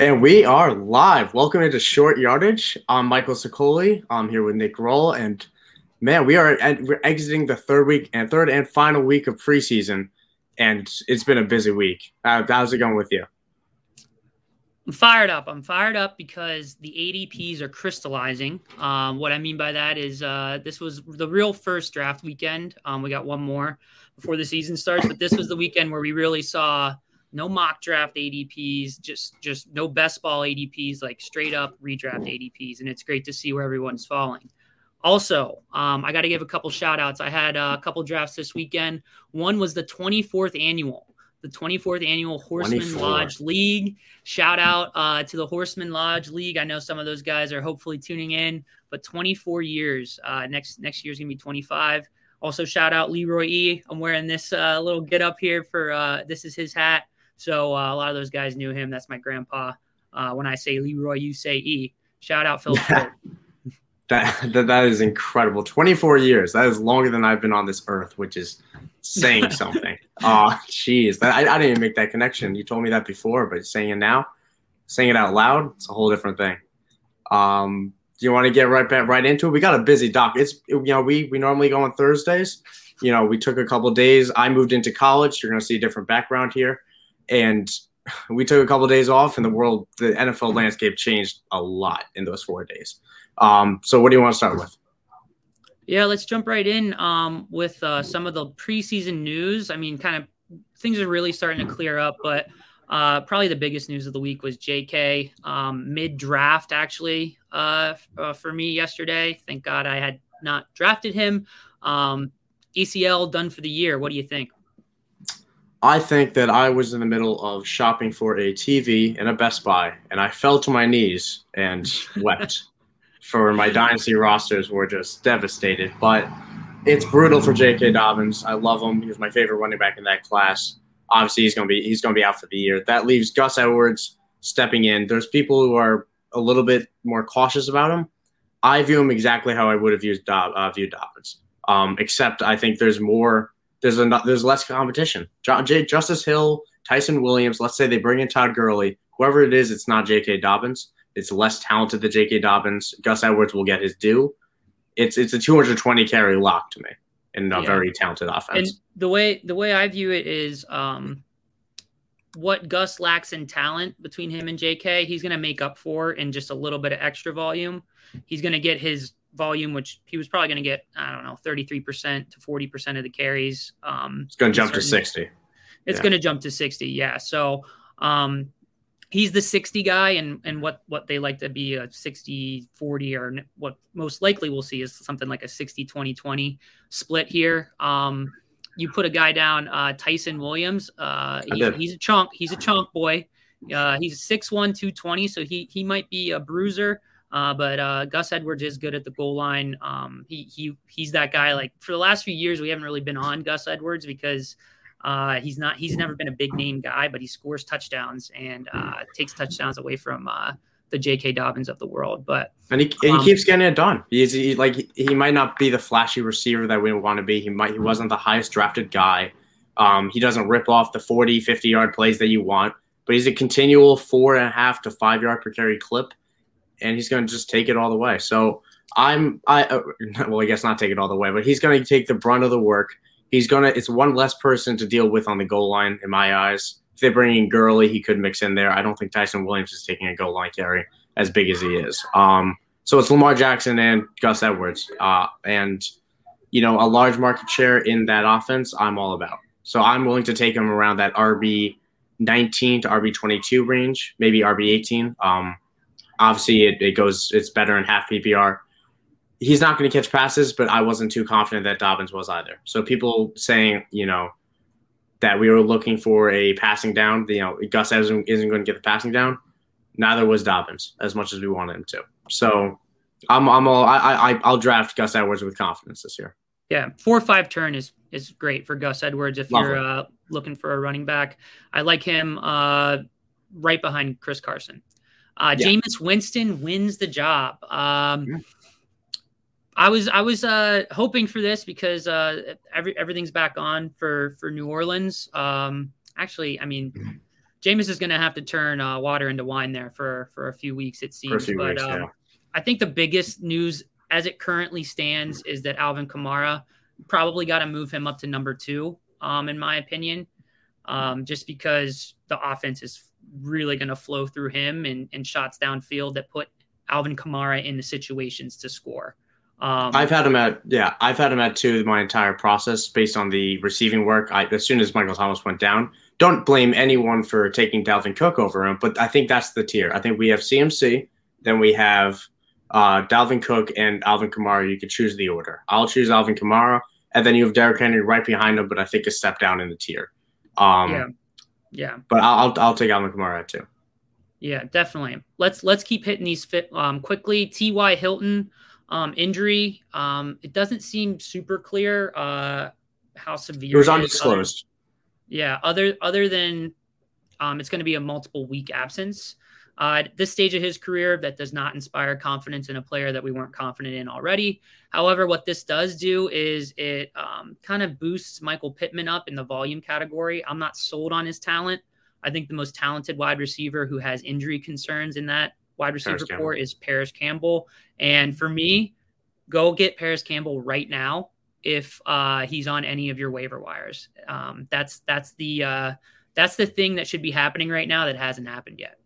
And we are live. Welcome into Short Yardage. I'm Michael Sicoli. I'm here with Nick Roll, and man, we are at, we're exiting the third week and third and final week of preseason, and it's been a busy week. Uh, how's it going with you? I'm fired up. I'm fired up because the ADPs are crystallizing. Um, what I mean by that is uh, this was the real first draft weekend. Um, we got one more before the season starts, but this was the weekend where we really saw no mock draft ADPs, just just no best ball ADPs, like straight up redraft ADPs, and it's great to see where everyone's falling. Also, um, I got to give a couple shout outs. I had a couple drafts this weekend. One was the 24th annual, the 24th annual Horseman 24. Lodge League. Shout out uh, to the Horseman Lodge League. I know some of those guys are hopefully tuning in, but 24 years. Uh, next next year's gonna be 25. Also, shout out Leroy E. I'm wearing this uh, little get up here for uh, this is his hat. So uh, a lot of those guys knew him. That's my grandpa. Uh, when I say Leroy, you say E. Shout out Phil. that, that that is incredible. 24 years. That is longer than I've been on this earth, which is saying something. oh, jeez. I, I didn't even make that connection. You told me that before, but saying it now, saying it out loud, it's a whole different thing. Um, do you want to get right back right into it? We got a busy doc. It's you know we we normally go on Thursdays. You know we took a couple days. I moved into college. You're going to see a different background here and we took a couple of days off, and the world, the NFL landscape changed a lot in those four days. Um, so, what do you want to start with? Yeah, let's jump right in um, with uh, some of the preseason news. I mean, kind of things are really starting to clear up, but uh, probably the biggest news of the week was J.K. Um, mid draft, actually, uh, uh, for me yesterday. Thank God I had not drafted him. Um, ACL done for the year. What do you think? I think that I was in the middle of shopping for a TV in a Best Buy, and I fell to my knees and wept. for my dynasty rosters were just devastated. But it's brutal for J.K. Dobbins. I love him. He was my favorite running back in that class. Obviously, he's gonna be he's gonna be out for the year. That leaves Gus Edwards stepping in. There's people who are a little bit more cautious about him. I view him exactly how I would have used Dob, uh, viewed Dobbins. Um, except I think there's more there's a there's less competition. John, J, Justice Hill, Ty'Son Williams. Let's say they bring in Todd Gurley. Whoever it is, it's not J.K. Dobbins. It's less talented than J.K. Dobbins. Gus Edwards will get his due. It's it's a 220 carry lock to me in a yeah. very talented offense. And the way the way I view it is, um, what Gus lacks in talent between him and J.K. He's going to make up for in just a little bit of extra volume. He's going to get his volume, which he was probably going to get, I don't know, 33% to 40% of the carries. Um, it's going to jump to 60. It's yeah. going to jump to 60. Yeah. So, um, he's the 60 guy and, and what, what they like to be a 60, 40, or what most likely we'll see is something like a 60, 20, 20 split here. Um, you put a guy down, uh, Ty'Son Williams. Uh, he, he's a chunk. He's a chunk boy. Uh, he's 6'1", 220. So he, he might be a bruiser. Uh, but uh, Gus Edwards is good at the goal line. Um, he he he's that guy. Like for the last few years, we haven't really been on Gus Edwards because uh, he's not he's never been a big name guy, but he scores touchdowns and uh, takes touchdowns away from uh, the J.K. Dobbins of the world. But and he, and he um, keeps getting it done. He's he, like he, he might not be the flashy receiver that we want to be. He might he wasn't the highest drafted guy. Um, he doesn't rip off the 40, 50 yard plays that you want, but he's a continual four and a half to five yard per carry clip and he's going to just take it all the way. So I'm I uh, well I guess not take it all the way, but he's going to take the brunt of the work. He's going to it's one less person to deal with on the goal line in my eyes. If they're bringing Gurley, he could mix in there. I don't think Ty'Son Williams is taking a goal line carry as big as he is. Um, so it's Lamar Jackson and Gus Edwards, uh, and you know a large market share in that offense. I'm all about. So I'm willing to take him around that RB 19 to RB 22 range, maybe RB 18. Um, obviously it, it goes it's better in half PPR. He's not going to catch passes, but I wasn't too confident that Dobbins was either. So people saying, you know, that we were looking for a passing down, you know, Gus isn't, isn't going to get the passing down. Neither was Dobbins as much as we wanted him to. So I'm I'm all I I I'll draft Gus Edwards with confidence this year. Yeah, four or five turn is is great for Gus Edwards if Love you're uh, looking for a running back. I like him uh, right behind Chris Carson. Uh, yeah. Jameis Winston wins the job. Um, yeah. I was I was uh, hoping for this because uh, every, everything's back on for for New Orleans. Um, actually, I mean, Jameis is going to have to turn uh, water into wine there for for a few weeks, it seems. but weeks, um, yeah. I think the biggest news as it currently stands is that Alvin Kamara probably got to move him up to number two, um, in my opinion, um, just because the offense is really going to flow through him and, and shots downfield that put Alvin Kamara in the situations to score. Um, I've had him at yeah, I've had him at two my entire process based on the receiving work. I, as soon as Michael Thomas went down, don't blame anyone for taking Dalvin Cook over him, but I think that's the tier. I think we have CMC, then we have uh, Dalvin Cook and Alvin Kamara. You could choose the order. I'll choose Alvin Kamara, and then you have Derrick Henry right behind him, but I think a step down in the tier. Um, yeah, yeah. But I'll I'll take Alvin Kamara too. Yeah, definitely. Let's let's keep hitting these fit um, quickly. T.Y. Hilton um, injury. Um, it doesn't seem super clear uh, how severe. It was undisclosed. Other, yeah, other other than um, it's going to be a multiple week absence. Uh, at this stage of his career, that does not inspire confidence in a player that we weren't confident in already. However, what this does do is it um, kind of boosts Michael Pittman up in the volume category. I'm not sold on his talent. I think the most talented wide receiver who has injury concerns in that wide receiver core is Parris Campbell. And for me, go get Parris Campbell right now if uh, he's on any of your waiver wires. Um, that's that's the uh, that's the thing that should be happening right now that hasn't happened yet.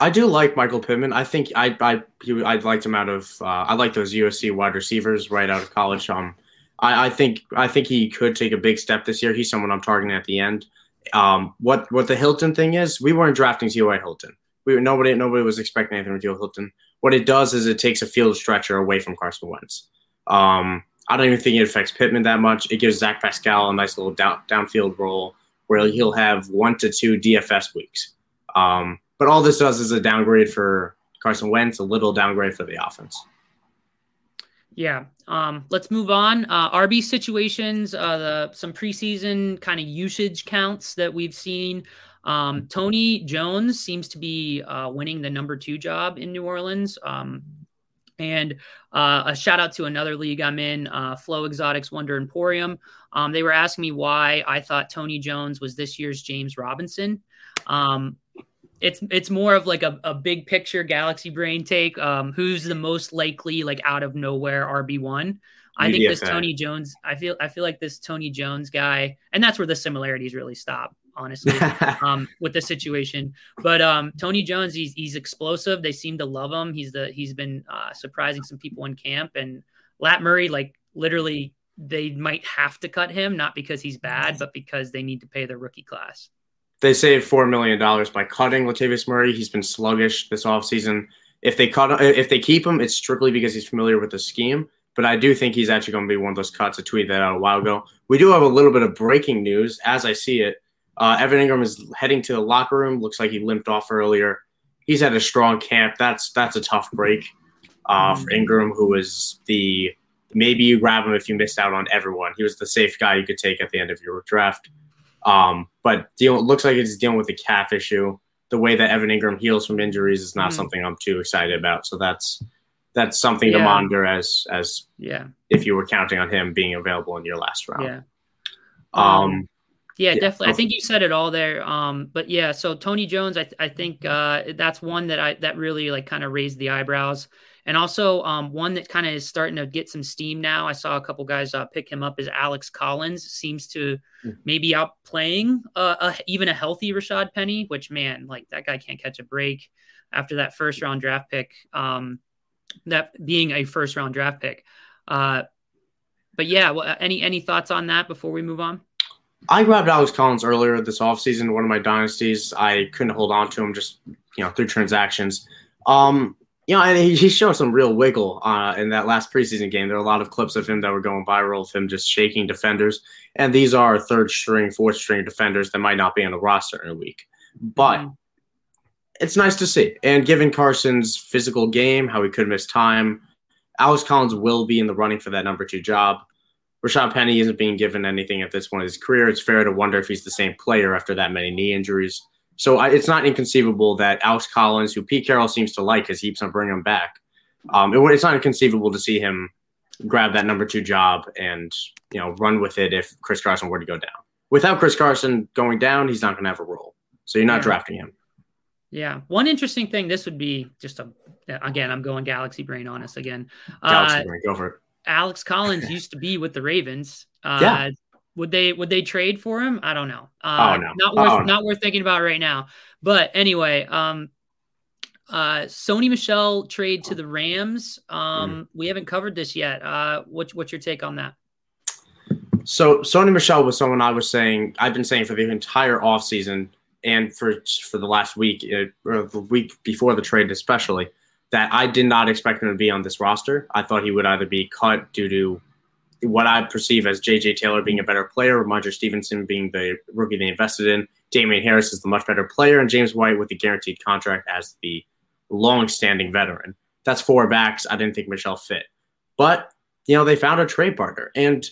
I do like Michael Pittman. I think I I I liked him out of uh, I like those USC wide receivers right out of college. Um, I, I think I think he could take a big step this year. He's someone I'm targeting at the end. Um, what what the Hilton thing is, we weren't drafting T.Y. Hilton. We nobody nobody was expecting anything with T.Y. Hilton. What it does is it takes a field stretcher away from Carson Wentz. Um, I don't even think it affects Pittman that much. It gives Zach Pascal a nice little down, downfield role where he'll have one to two DFS weeks. Um, but all this does is a downgrade for Carson Wentz, a little downgrade for the offense. Yeah. Um, let's move on. Uh, RB situations, uh, the some preseason kind of usage counts that we've seen. Um, Tony Jones seems to be uh, winning the number two job in New Orleans. Um, and uh, a shout out to another league I'm in, uh, Flow Exotics Wonder Emporium. Um, they were asking me why I thought Tony Jones was this year's James Robinson. Um, it's it's more of like a, a big picture galaxy brain take. Um, who's the most likely like out of nowhere RB one? I think this Tony Jones. I feel I feel like this Tony Jones guy, and that's where the similarities really stop. Honestly, um, with the situation. But um, Tony Jones, he's he's explosive. They seem to love him. He's the he's been uh, surprising some people in camp. And Lat Murray, like literally, they might have to cut him not because he's bad, but because they need to pay their rookie class they saved four million dollars by cutting Latavius Murray. He's been sluggish this offseason. If they cut, if they keep him, it's strictly because he's familiar with the scheme. But I do think he's actually going to be one of those cuts. I tweeted that out a while ago. We do have a little bit of breaking news as I see it. Uh, Evan Engram is heading to the locker room. Looks like he limped off earlier. He's had a strong camp. That's that's a tough break uh, for Engram, who was the maybe you grab him if you missed out on everyone. He was the safe guy you could take at the end of your draft. Um, but deal looks like it's dealing with a calf issue. The way that Evan Engram heals from injuries is not mm. something I'm too excited about. So that's that's something yeah. to monitor as as yeah if you were counting on him being available in your last round. Yeah. Um, um yeah, definitely. I think you said it all there. Um, but yeah, so Tony Jones, I, th- I think uh, that's one that I that really like kind of raised the eyebrows. And also um, one that kind of is starting to get some steam now. I saw a couple guys uh, pick him up is Alex Collins. Seems to hmm. maybe outplaying uh, a, even a healthy Rashad Penny, which man, like that guy can't catch a break after that first round draft pick. Um, that being a first round draft pick. Uh, but yeah, well, any any thoughts on that before we move on? I grabbed Alex Collins earlier this offseason, one of my dynasties. I couldn't hold on to him just you know through transactions. Um, you know, and he, showed some real wiggle uh, in that last preseason game. There are a lot of clips of him that were going viral of him just shaking defenders, and these are third string, fourth string defenders that might not be on the roster in a week. But mm-hmm. it's nice to see. And given Carson's physical game, how he could miss time, Alex Collins will be in the running for that number two job. Rashad Penny isn't being given anything at this point in his career. It's fair to wonder if he's the same player after that many knee injuries. So I, it's not inconceivable that Alex Collins, who Pete Carroll seems to like because he keeps on bringing him back, um, it, it's not inconceivable to see him grab that number two job and you know run with it if Chris Carson were to go down. Without Chris Carson going down, he's not going to have a role. So you're not Yeah. drafting him. Yeah. One interesting thing. This would be just a again. I'm going Galaxy brain on us again. Galaxy, Uh, brain, go for it. Alex Collins used to be with the Ravens. Uh, Yeah. Would they would they trade for him? I don't know. Uh, Oh, no. Not worth Oh, no. not worth thinking about right now. But anyway, um, uh, Sony Michel trade to the Rams. Mm. Um, we haven't covered this yet. Uh, what's what's your take on that? So Sony Michel was someone I was saying I've been saying for the entire offseason and for for the last week uh, or the week before the trade especially that I did not expect him to be on this roster. I thought he would either be cut due to what I perceive as JJ Taylor being a better player, Roger Stevenson being the rookie they invested in, Damien Harris is the much better player, and James White with the guaranteed contract as the long-standing veteran. That's four backs. I didn't think Michel fit, but you know they found a trade partner, and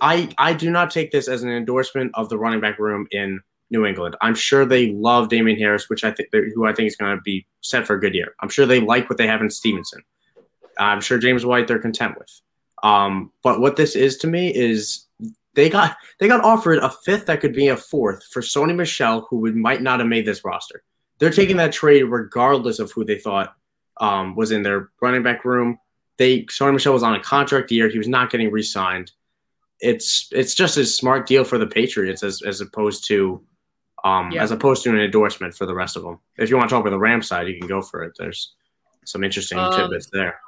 I I do not take this as an endorsement of the running back room in New England. I'm sure they love Damien Harris, which I think who I think is going to be set for a good year. I'm sure they like what they have in Stevenson. I'm sure James White they're content with. Um, but what this is to me is they got they got offered a fifth that could be a fourth for Sony Michel, who would, might not have made this roster. They're taking that trade regardless of who they thought um, was in their running back room. They Sony Michel was on a contract year; he was not getting re-signed. It's it's just a smart deal for the Patriots as as opposed to um, Yeah. as opposed to an endorsement for the rest of them. If you want to talk about the Ram side, you can go for it. There's some interesting Um, tidbits there.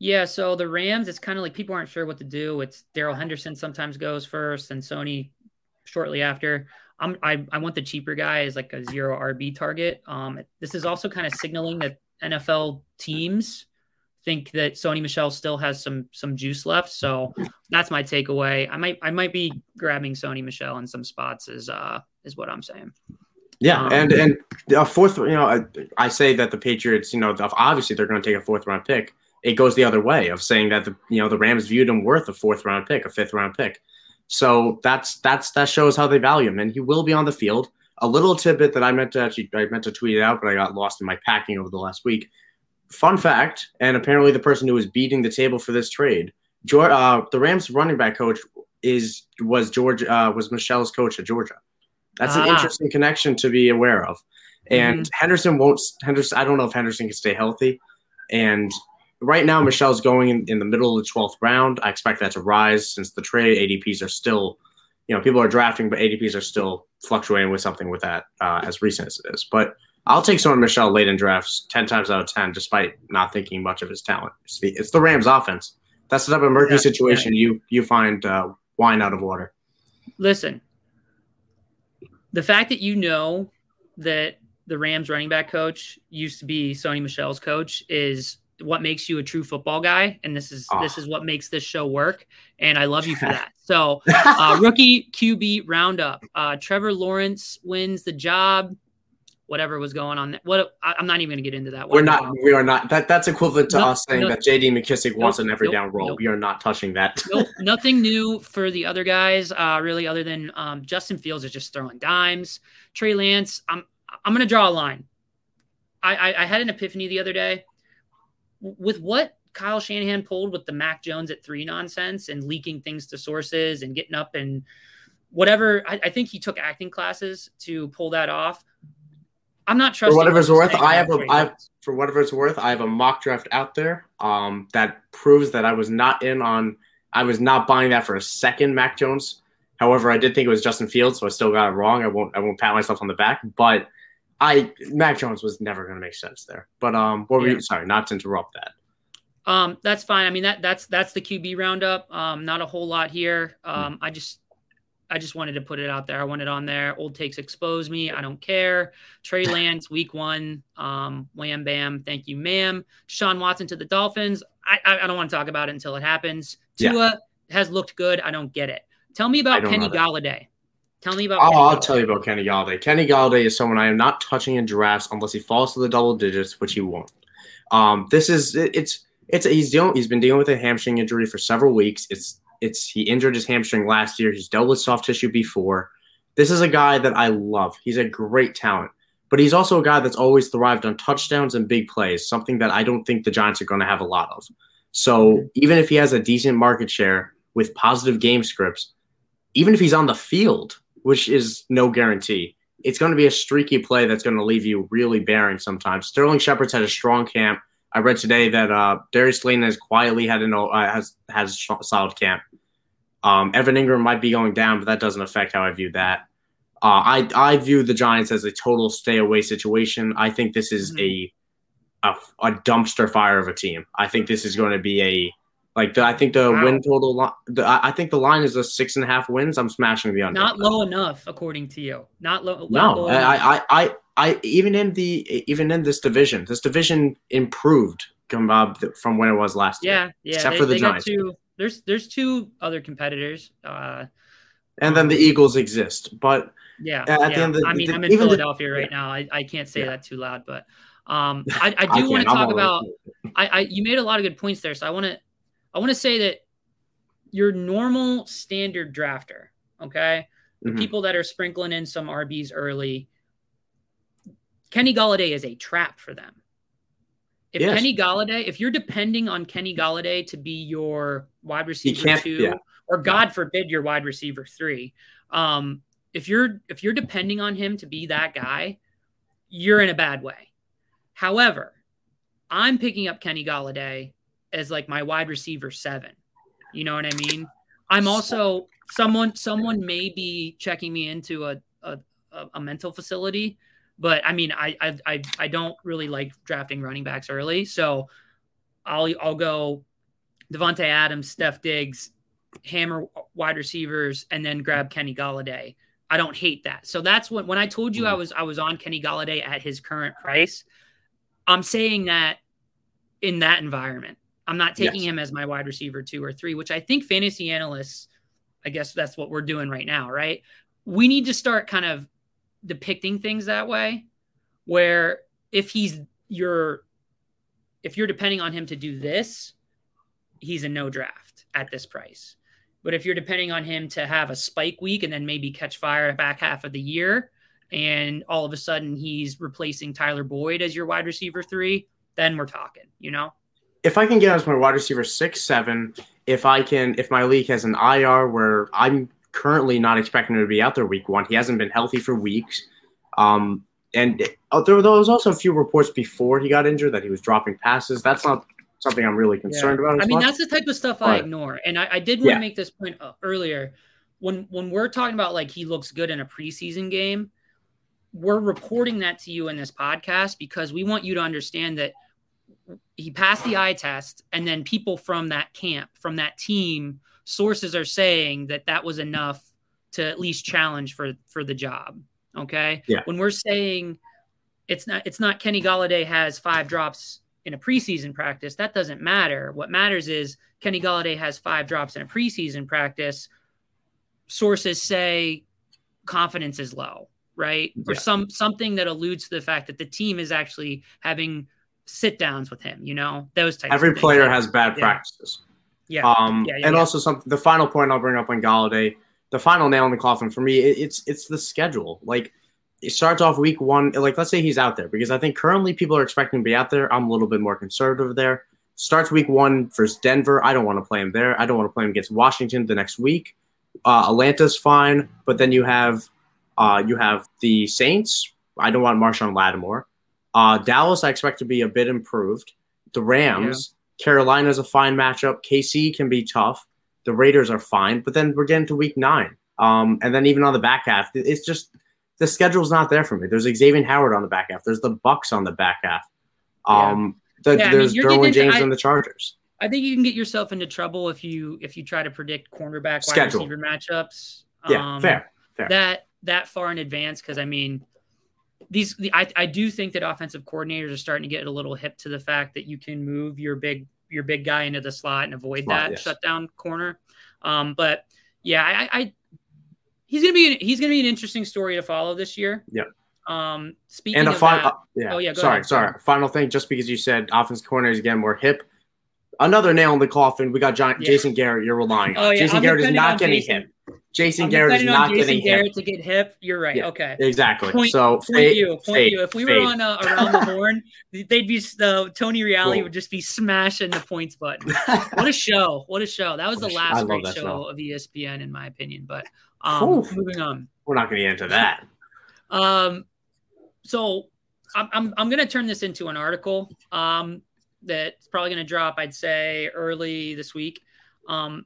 Yeah, so the Rams, it's kind of like people aren't sure what to do. It's Darrell Henderson sometimes goes first, and Sony shortly after. I'm, I I want the cheaper guy as like a zero RB target. Um, this is also kind of signaling that NFL teams think that Sony Michel still has some some juice left. So that's my takeaway. I might I might be grabbing Sony Michel in some spots. Is uh is what I'm saying. Yeah, Um, and and a fourth, you know, I, I say that the Patriots, you know, obviously they're going to take a fourth round pick. It goes the other way of saying that the you know the Rams viewed him worth a fourth round pick, a fifth round pick. So that's that's that shows how they value him, and he will be on the field. A little tidbit that I meant to actually I meant to tweet it out, but I got lost in my packing over the last week. Fun fact, and apparently the person who was beating the table for this trade, George, uh, the Rams running back coach is was George uh, was Michel's coach at Georgia. That's an Ah. interesting connection to be aware of. And Henderson won't. Henderson, I don't know if Henderson can stay healthy. And right now, Michel's going in, in the middle of the twelfth round. I expect that to rise since the trade ADPs are still, you know, people are drafting, but ADPs are still fluctuating with something with that uh, as recent as it is. But I'll take someone Michel late in drafts ten times out of ten, despite not thinking much of his talent. It's the, it's the Rams' offense. That's the type of murky Yeah, situation you you find uh, wine out of water. Listen, the fact that you know that the Rams running back coach used to be Sony Michel's coach is what makes you a true football guy, and this is Oh. this is what makes this show work. And I love you for that. So, uh, rookie QB roundup: uh, Trevor Lawrence wins the job. Whatever was going on, there. what I, I'm not even going to get into that. We're not. We are not. That that's equivalent to No, us saying no. that J.D. McKissic wants an every nope, down role. nope. We are not touching that. nope, nothing new for the other guys, uh, really, other than um, Justin Fields is just throwing dimes. Trey Lance, I'm I'm gonna draw a line. I, I, I had an epiphany the other day with what Kyle Shanahan pulled with the Mac Jones at three nonsense and leaking things to sources and getting up and whatever. I, I think he took acting classes to pull that off. I'm not trusting. For whatever it's worth, I have a. I for whatever it's worth, I have a mock draft out there. Um, that proves that I was not in on. I was not buying that for a second, Mac Jones. However, I did think it was Justin Fields, so I still got it wrong. I won't. I won't pat myself on the back, but I Mac Jones was never going to make sense there. But um, what were Yeah. you? Sorry, not to interrupt that. Um, that's fine. I mean that that's that's the QB roundup. Um, not a whole lot here. Um, I just I just wanted to put it out there. I want it on there. Old takes expose me. I don't care. Trey Lance, week one. Um, wham bam. Thank you, ma'am. Sean Watson to the Dolphins. I I, I don't want to talk about it until it happens. Yeah. Tua has looked good. I don't get it. Tell me about Kenny. Golladay. Tell me about. Oh, Kenny I'll tell you about Kenny Golladay. Kenny Golladay is someone I am not touching in drafts unless he falls to the double digits, which he won't. Um, this is it, it's it's he's dealing he's been dealing with a hamstring injury for several weeks. It's it's he injured his hamstring last year. He's dealt with soft tissue before. This is a guy that I love. He's a great talent, but he's also a guy that's always thrived on touchdowns and big plays, something that I don't think the Giants are going to have a lot of. So even if he has a decent market share with positive game scripts, even if he's on the field, which is no guarantee, it's going to be a streaky play that's going to leave you really bearing sometimes. Sterling Shepard's had a strong camp. I read today that uh, Darius Slayton has quietly had an uh, has has a solid camp. Um, Evan Engram might be going down, but that doesn't affect how I view that. Uh, I I view the Giants as a total stay away situation. I think this is mm-hmm. a, a, a dumpster fire of a team. I think this is going to be a like the, I think the wow. win total. The, I think the line is a six and a half wins. I'm smashing the under. Not low enough, according to you. Not low. No, low I, I, I, I, even in the even in this division, this division improved from when it was last yeah, year. Yeah, Except they, for the Giants. Two, there's there's two other competitors. Uh, and then the Eagles exist, but yeah, at yeah. the end, the, I mean, the, I'm in Philadelphia the, right now. I, I can't say yeah. that too loud, but um, I, I do want to talk about. I, I you made a lot of good points there, so I want to I want to say that your normal standard drafter, okay, the mm-hmm. people that are sprinkling in some RBs early, Kenny Golladay is a trap for them. If yes. Kenny Golladay, if you're depending on Kenny Golladay to be your wide receiver two, yeah. or God forbid your wide receiver three, um, if you're if you're depending on him to be that guy, you're in a bad way. However, I'm picking up Kenny Golladay as like my wide receiver seven. You know what I mean? I'm also someone someone may be checking me into a a, a mental facility, but I mean I, I I don't really like drafting running backs early, so I'll I'll go Davante Adams, Steph Diggs, hammer wide receivers, and then grab Kenny Golladay. I don't hate that. So that's when when I told you I mm-hmm. was I was on Kenny Golladay at his current price. I'm saying that in that environment. I'm not taking yes. him as my wide receiver two or three, which I think fantasy analysts, I guess that's what we're doing right now, right? We need to start kind of depicting things that way, where if he's your, if you're depending on him to do this, he's a no draft at this price. But if you're depending on him to have a spike week and then maybe catch fire back half of the year, and all of a sudden he's replacing Tyler Boyd as your wide receiver three, then we're talking, you know? If I can get as my wide receiver six seven, if I can, if my league has an IR where I'm currently not expecting him to be out there week one, he hasn't been healthy for weeks. Um, and uh, there, there was also a few reports before he got injured that he was dropping passes. That's not something I'm really concerned yeah. about. I mean, much. that's the type of stuff I ignore. And I, I did want yeah. to make this point uh, earlier. When when we're talking about like he looks good in a preseason game, we're reporting that to you in this podcast because we want you to understand that he passed the eye test, and then people from that camp, from that team, sources are saying that that was enough to at least challenge for for the job. Okay. Yeah. When we're saying it's not it's not Kenny Golladay has five drops in a preseason practice, that doesn't matter. What matters is Kenny Golladay has five drops in a preseason practice. Sources say confidence is low, right? Yeah. Or some something that alludes to the fact that the team is actually having sit downs with him, you know, those types Every player has bad yeah. practices. Yeah. Um, yeah, yeah and also some the final point I'll bring up on Golladay, the final nail in the coffin for me, it, it's it's the schedule. Like it starts off week one, like let's say he's out there because I think currently people are expecting to be out there. I'm a little bit more conservative there. Starts week one versus Denver. I don't want to play him there. I don't want to play him against Washington the next week. Uh, Atlanta's fine, but then you have uh, you have the Saints. I don't want Marshon Lattimore. Uh, Dallas, I expect to be a bit improved. The Rams, yeah. Carolina's a fine matchup. KC can be tough. The Raiders are fine, but then we're getting to week nine. Um, and then even on the back half, it's just the schedule's not there for me. There's Xavien Howard on the back half. There's the Bucs on the back half. Um, yeah. The, yeah, there's I mean, Derwin James I, and the Chargers. I think you can get yourself into trouble if you if you try to predict cornerback wide receiver matchups. Yeah, um, fair, fair. That that far in advance because I mean these I, I do think that offensive coordinators are starting to get a little hip to the fact that you can move your big your big guy into the slot and avoid slot, that yes. shutdown corner. Um, but yeah, I, I he's gonna be he's gonna be an interesting story to follow this year. Yeah. Um, speaking and a final, uh, yeah. Oh yeah. sorry, ahead. sorry. Final thing, just because you said offensive coordinators again more hip. Another nail in the coffin. We got John, yeah. Jason Garrett. You're relying on. Oh, yeah. Jason I'm Garrett is not getting Jason. hit. Jason I'm Garrett is not Jason getting Garrett hip. to get hip. You're right. Yeah, okay. Exactly. Point, so point fade, you, point fade, you. If we fade. were on uh, around the horn, they'd be uh, Tony Reali cool. would just be smashing the points button. what a show! What a show! That was the last great show, show, of ESPN, in my opinion. But um, moving on. We're not going to get into that. Um, so I'm I'm, I'm going to turn this into an article. Um, that's probably going to drop, I'd say, early this week. Um,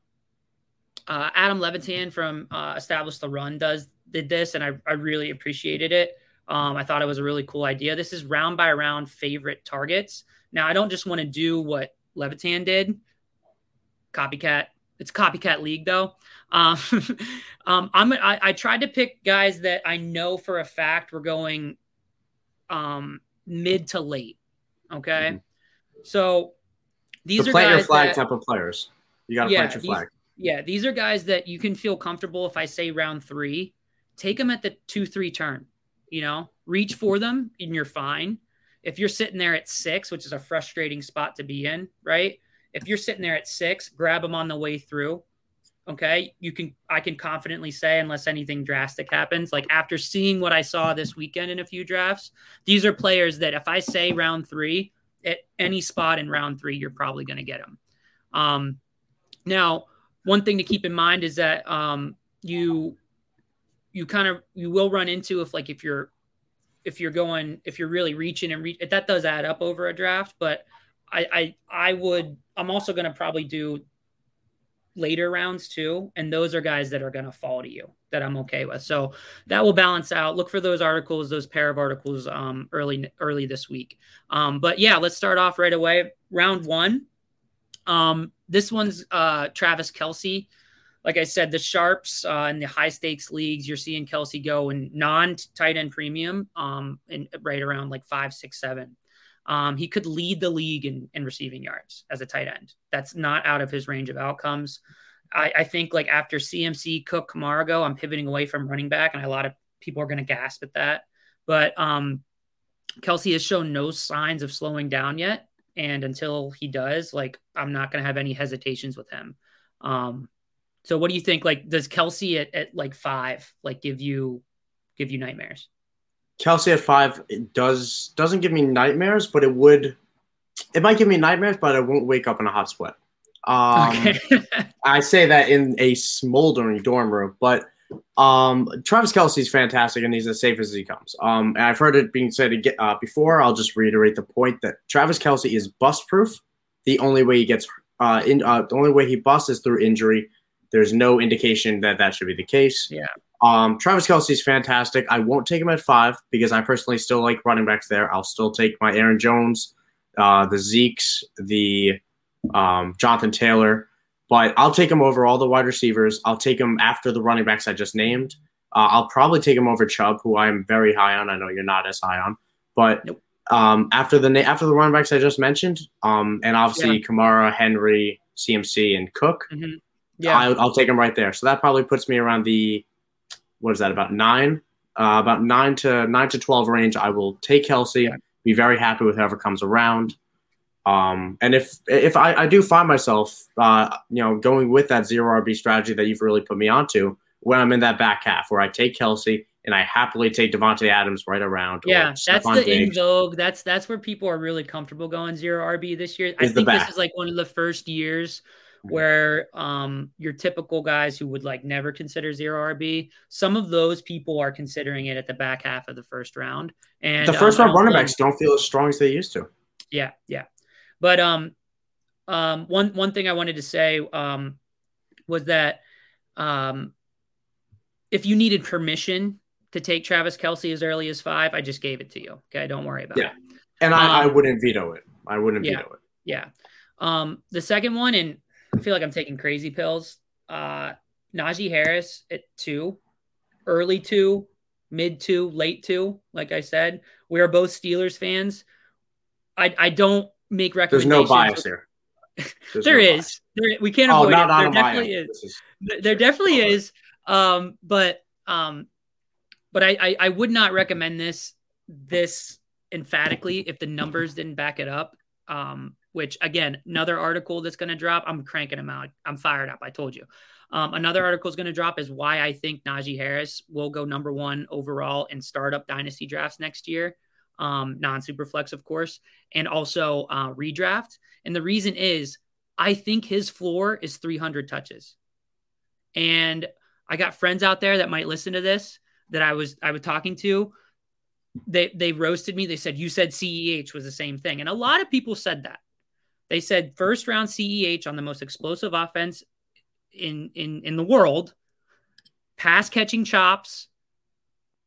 uh, Adam Levitan from uh, Establish the Run does did this, and I, I really appreciated it. Um, I thought it was a really cool idea. This is round by round favorite targets. Now, I don't just want to do what Levitan did, copycat. It's copycat league though. Um, um, I'm I, I, tried to pick guys that I know for a fact were going um, mid to late. Okay, mm-hmm. so these so are play guys your flag that, type of players. You got to yeah, plant your flag. Yeah, these are guys that you can feel comfortable if I say round three, take them at the two three turn. You know, reach for them and you're fine. If you're sitting there at six, which is a frustrating spot to be in, right? If you're sitting there at six, grab them on the way through. Okay. You can, I can confidently say, unless anything drastic happens, like after seeing what I saw this weekend in a few drafts, these are players that if I say round three, at any spot in round three, you're probably going to get them. Um, now, one thing to keep in mind is that um, you you kind of you will run into if like if you're if you're going if you're really reaching and reach that does add up over a draft but i i i would i'm also going to probably do later rounds too and those are guys that are going to fall to you that i'm okay with. So that will balance out. Look for those articles those pair of articles um early early this week. Um but yeah let's start off right away. Round one um this one's uh travis Kelce. like I said, the sharps uh, in the high stakes leagues, you're seeing Kelce go in non tight end premium, um, in right around like five, six, seven. Um, he could lead the league in, in receiving yards as a tight end. That's not out of his range of outcomes. I, I think like after CMC, Cook, Kamara go, I'm pivoting away from running back, and a lot of people are going to gasp at that. But um, Kelce has shown no signs of slowing down yet, and until he does, like I'm not going to have any hesitations with him. Um, so what do you think? Like, does Kelce at, at like five like give you give you nightmares? Kelce at five does doesn't give me nightmares, but it would it might give me nightmares, but I won't wake up in a hot sweat. Um, okay. I say that in a smoldering dorm room, but um, Travis is fantastic and he's as safe as he comes. Um, and I've heard it being said uh, before. I'll just reiterate the point that Travis Kelce is bust proof. The only way he gets uh, in, uh, the only way he busts is through injury. There's no indication that that should be the case. Yeah. Um, Travis is fantastic. I won't take him at five because I personally still like running backs there. I'll still take my Aaron Jones, uh, the Zeke's, the um, Jonathan Taylor, but I'll take him over all the wide receivers. I'll take him after the running backs I just named. Uh, I'll probably take him over Chubb, who I'm very high on. I know you're not as high on, but nope. um, after the after the running backs I just mentioned, um, and obviously yeah. Kamara, Henry, CMC, and Cook. Mm-hmm. Yeah, I'll, I'll take him right there. So that probably puts me around the what is that about nine, uh, about nine to nine to twelve range. I will take Kelce. Yeah. Be very happy with whoever comes around. Um, and if if I, I do find myself, uh, you know, going with that zero RB strategy that you've really put me onto, when I'm in that back half where I take Kelce and I happily take Davante Adams right around. Yeah, that's Stephon the in vogue. That's that's where people are really comfortable going zero RB this year. I think this is like one of the first years where um, your typical guys who would like never consider zero RB, some of those people are considering it at the back half of the first round. And the first um, round running backs don't feel as strong as they used to. Yeah, yeah. But um, um, one one thing I wanted to say um, was that um, if you needed permission to take Travis Kelce as early as five, I just gave it to you. Okay, don't worry about it. yeah. it. And I, um, I wouldn't veto it. I wouldn't yeah, veto it. Yeah. Um, the second one, and I feel like I'm taking crazy pills. Uh, Najee Harris at two, early two, mid two, late two. Like I said, we are both Steelers fans. I I don't make recommendations. There's no bias here. there no is. Bias. There, we can't oh, avoid it. There definitely is. is. There definitely is. Um, but um, but I, I I would not recommend this this emphatically if the numbers didn't back it up. Um, which again, another article that's going to drop. I'm cranking them out. I'm fired up. I told you. Um, another article is going to drop is why I think Najee Harris will go number one overall in startup dynasty drafts next year. Um, non super flex, of course, and also uh, redraft. And the reason is I think his floor is 300 touches. And I got friends out there that might listen to this that I was I was talking to, they they roasted me. They said you said CEH was the same thing, and a lot of people said that. They said first round CEH on the most explosive offense in in in the world, pass catching chops,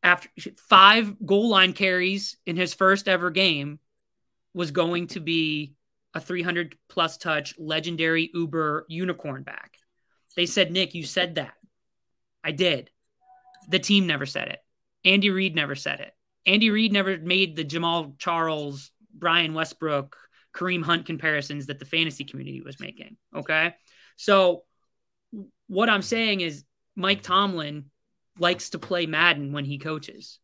after five goal line carries in his first ever game, was going to be a 300 plus touch legendary Uber unicorn back. They said, Nick, you said that. I did. The team never said it. Andy Reid never said it. Andy Reid never made the Jamaal Charles, Brian Westbrook, Kareem Hunt comparisons that the fantasy community was making. Okay. So, what I'm saying is, Mike Tomlin likes to play Madden when he coaches.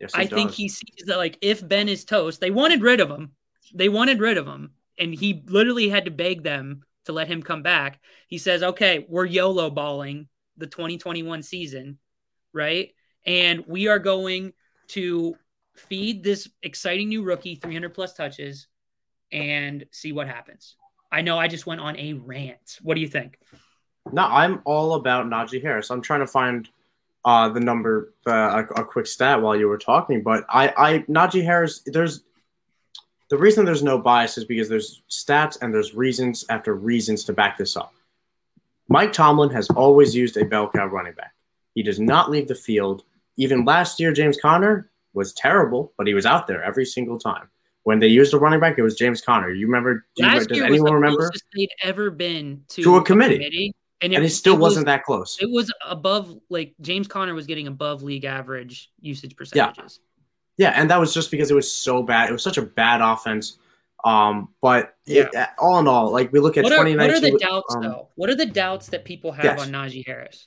Yes, I does. think he sees that, like, if Ben is toast, they wanted rid of him. They wanted rid of him. And he literally had to beg them to let him come back. He says, okay, we're YOLO balling the 2021 season, right? And we are going to feed this exciting new rookie 300 plus touches and see what happens. I know I just went on a rant. What do you think? No, I'm all about Najee Harris. I'm trying to find uh, the number, uh, a, a, quick stat while you were talking, but I, I, Najee Harris, there's the reason there's no bias is because there's stats and there's reasons after reasons to back this up. Mike Tomlin has always used a bell cow running back. He does not leave the field. Even last year, James Conner was terrible, but he was out there every single time. When they used a running back, it was James Conner. You remember? Do you, does anyone remember? They'd ever been to, to a, committee. a committee. And it, and it still it wasn't that close. It was above, like James Conner was getting above league average usage percentages. Yeah, yeah and that was just because it was so bad. It was such a bad offense. Um, but yeah. It, all in all, like we look at what are, 2019. What are the doubts um, though? What are the doubts that people have yes. on Najee Harris?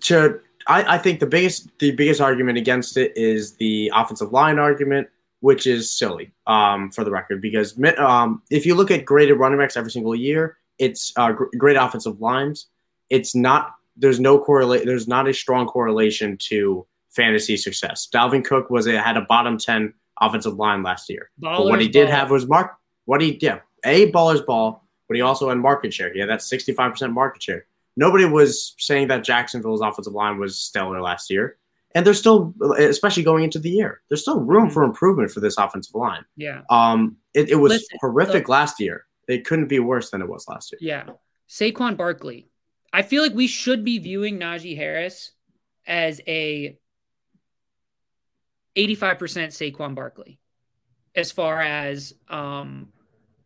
To, I, I think the biggest the biggest argument against it is the offensive line argument, which is silly. Um, for the record, because um, if you look at graded running backs every single year, it's uh, gr- great offensive lines. It's not. There's no correlate. There's not a strong correlation to fantasy success. Dalvin Cook was a, had a bottom ten offensive line last year. Baller's but what he did ball. have was mark. What he yeah a baller's ball, but he also had market share. He had that 65% market share. Nobody was saying that Jacksonville's offensive line was stellar last year. And there's still, especially going into the year, there's still room mm-hmm. for improvement for this offensive line. Yeah. Um, it, it was Listen, horrific last year. It couldn't be worse than it was last year. Yeah. Saquon Barkley. I feel like we should be viewing Najee Harris as a 85% Saquon Barkley as far as um,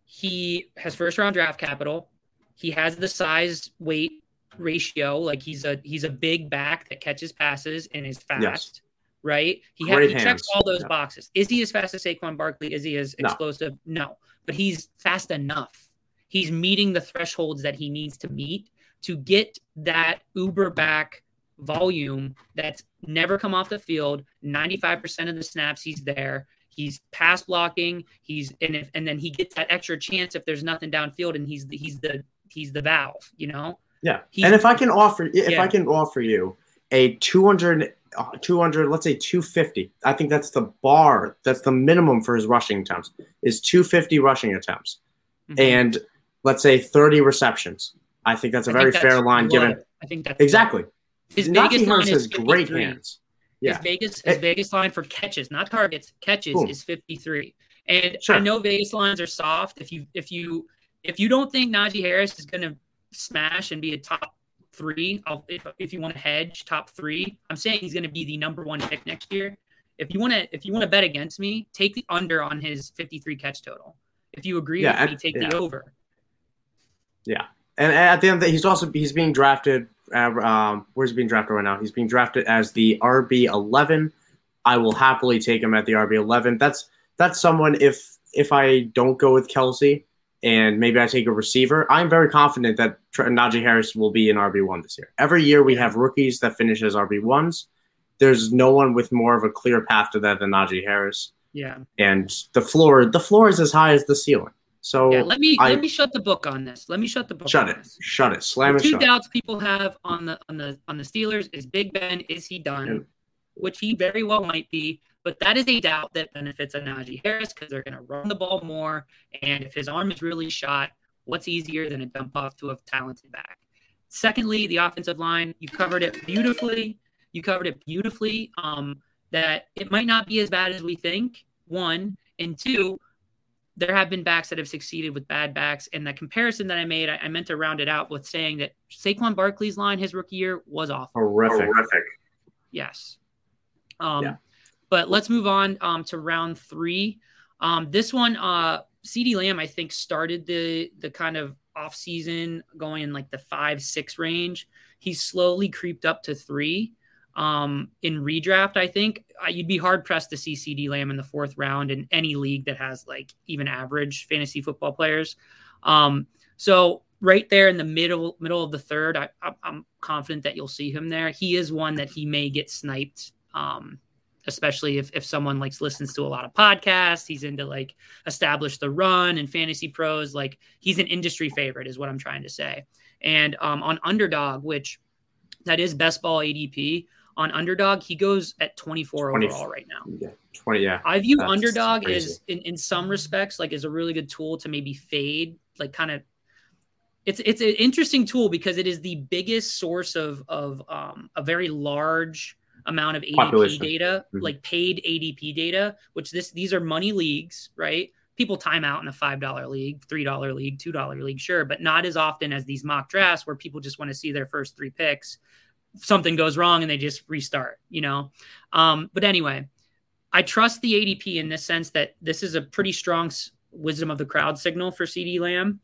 he has first round draft capital. He has the size weight ratio. Like he's a he's a big back that catches passes and is fast. Yes. Right? He, ha- he checks all those yeah. boxes. Is he as fast as Saquon Barkley? Is he as explosive? No. no. But he's fast enough. He's meeting the thresholds that he needs to meet to get that Uber back volume that's never come off the field. 95% of the snaps he's there. He's pass blocking. He's and if, and then he gets that extra chance if there's nothing downfield, and he's the, he's the he's the valve, you know. Yeah, he's, and if I can offer if yeah. I can offer you a 200, uh, 200 let's say 250 i think that's the bar that's the minimum for his rushing attempts is 250 rushing attempts mm-hmm. and let's say 30 receptions i think that's a I very fair line given i think that's exactly his Vegas line is great hands yeah. His Vegas his it, Vegas line for catches, not targets, catches boom. is 53. And sure. I know Vegas lines are soft. If you if you if you don't think Najee Harris is going to smash and be a top three, I'll, if if you want to hedge top three, I'm saying he's going to be the number one pick next year. If you want to if you want to bet against me, take the under on his 53 catch total. If you agree yeah, with me, take yeah. the over. Yeah, and at the end, the, he's also he's being drafted um, where's he being drafted right now? He's being drafted as the RB eleven. I will happily take him at the RB eleven. That's that's someone if if I don't go with Kelce and maybe I take a receiver, I'm very confident that Najee Harris will be an RB one this year. Every year we have rookies that finish as RB ones. There's no one with more of a clear path to that than Najee Harris. Yeah. And the floor, the floor is as high as the ceiling. So yeah, let me I, let me shut the book on this. Let me shut the book. Shut it. This. Shut it. Slam the it. Two shut. doubts people have on the on the on the Steelers is Big Ben. Is he done? Yeah. Which he very well might be, but that is a doubt that benefits a Najee Harris because they're going to run the ball more. And if his arm is really shot, what's easier than a dump off to a talented back? Secondly, the offensive line. You covered it beautifully. You covered it beautifully. Um, that it might not be as bad as we think. One and two, there have been backs that have succeeded with bad backs. And the comparison that I made, I, I meant to round it out with saying that Saquon Barkley's line his rookie year was awful. Horrific. Horrific. Yes. Um, yeah. But let's move on um, to round three. Um, this one, uh, CeeDee Lamb, I think, started the the kind of off season going in like the five six range. He's slowly creeped up to three. Um, in redraft, I think uh, you'd be hard pressed to see CeeDee Lamb in the fourth round in any league that has like even average fantasy football players. Um, so right there in the middle middle of the third, I, am confident that you'll see him there. He is one that he may get sniped, um, especially if if someone like listens to a lot of podcasts. He's into like establish the run and fantasy pros. Like he's an industry favorite, is what I'm trying to say. And um, on underdog, which that is best ball ADP on underdog, he goes at 24 20, overall right now. Yeah, 20. Yeah, I view That's underdog as in, in some respects like is a really good tool to maybe fade, like kind of. It's it's an interesting tool because it is the biggest source of of um, a very large amount of ADP Population. data, mm-hmm. like paid ADP data, which this these are money leagues, right? People time out in a five dollar league, three dollar league, two dollar league, sure, but not as often as these mock drafts where people just want to see their first three picks something goes wrong and they just restart, you know? Um, but anyway, I trust the ADP in this sense that this is a pretty strong wisdom of the crowd signal for CeeDee Lamb.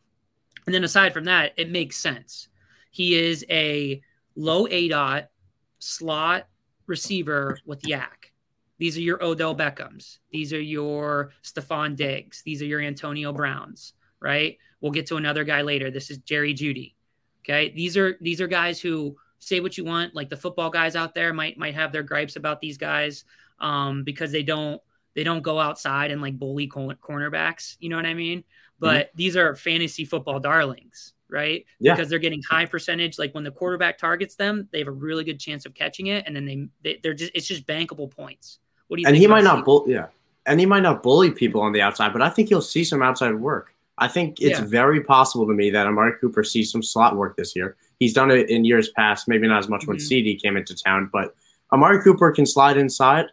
And then aside from that, it makes sense. He is a low A dot slot receiver with YAC. These are your Odell Beckhams. These are your Stefon Diggs. These are your Antonio Browns, right? We'll get to another guy later. This is Jerry Jeudy. Okay. These are these are guys who say what you want. Like the football guys out there might might have their gripes about these guys um, because they don't they don't go outside and like bully cornerbacks. You know what I mean? Mm-hmm. But mm-hmm. these are fantasy football darlings, right? Yeah. Because they're getting high percentage. Like when the quarterback targets them, they have a really good chance of catching it, and then they, they they're just it's just bankable points. What do you? And he might not bully. Yeah, and he might not bully people on the outside, but I think he'll see some outside work. I think it's yeah. very possible to me that Amari Cooper sees some slot work this year. He's done it in years past, maybe not as much when mm-hmm. CeeDee came into town, but Amari Cooper can slide inside,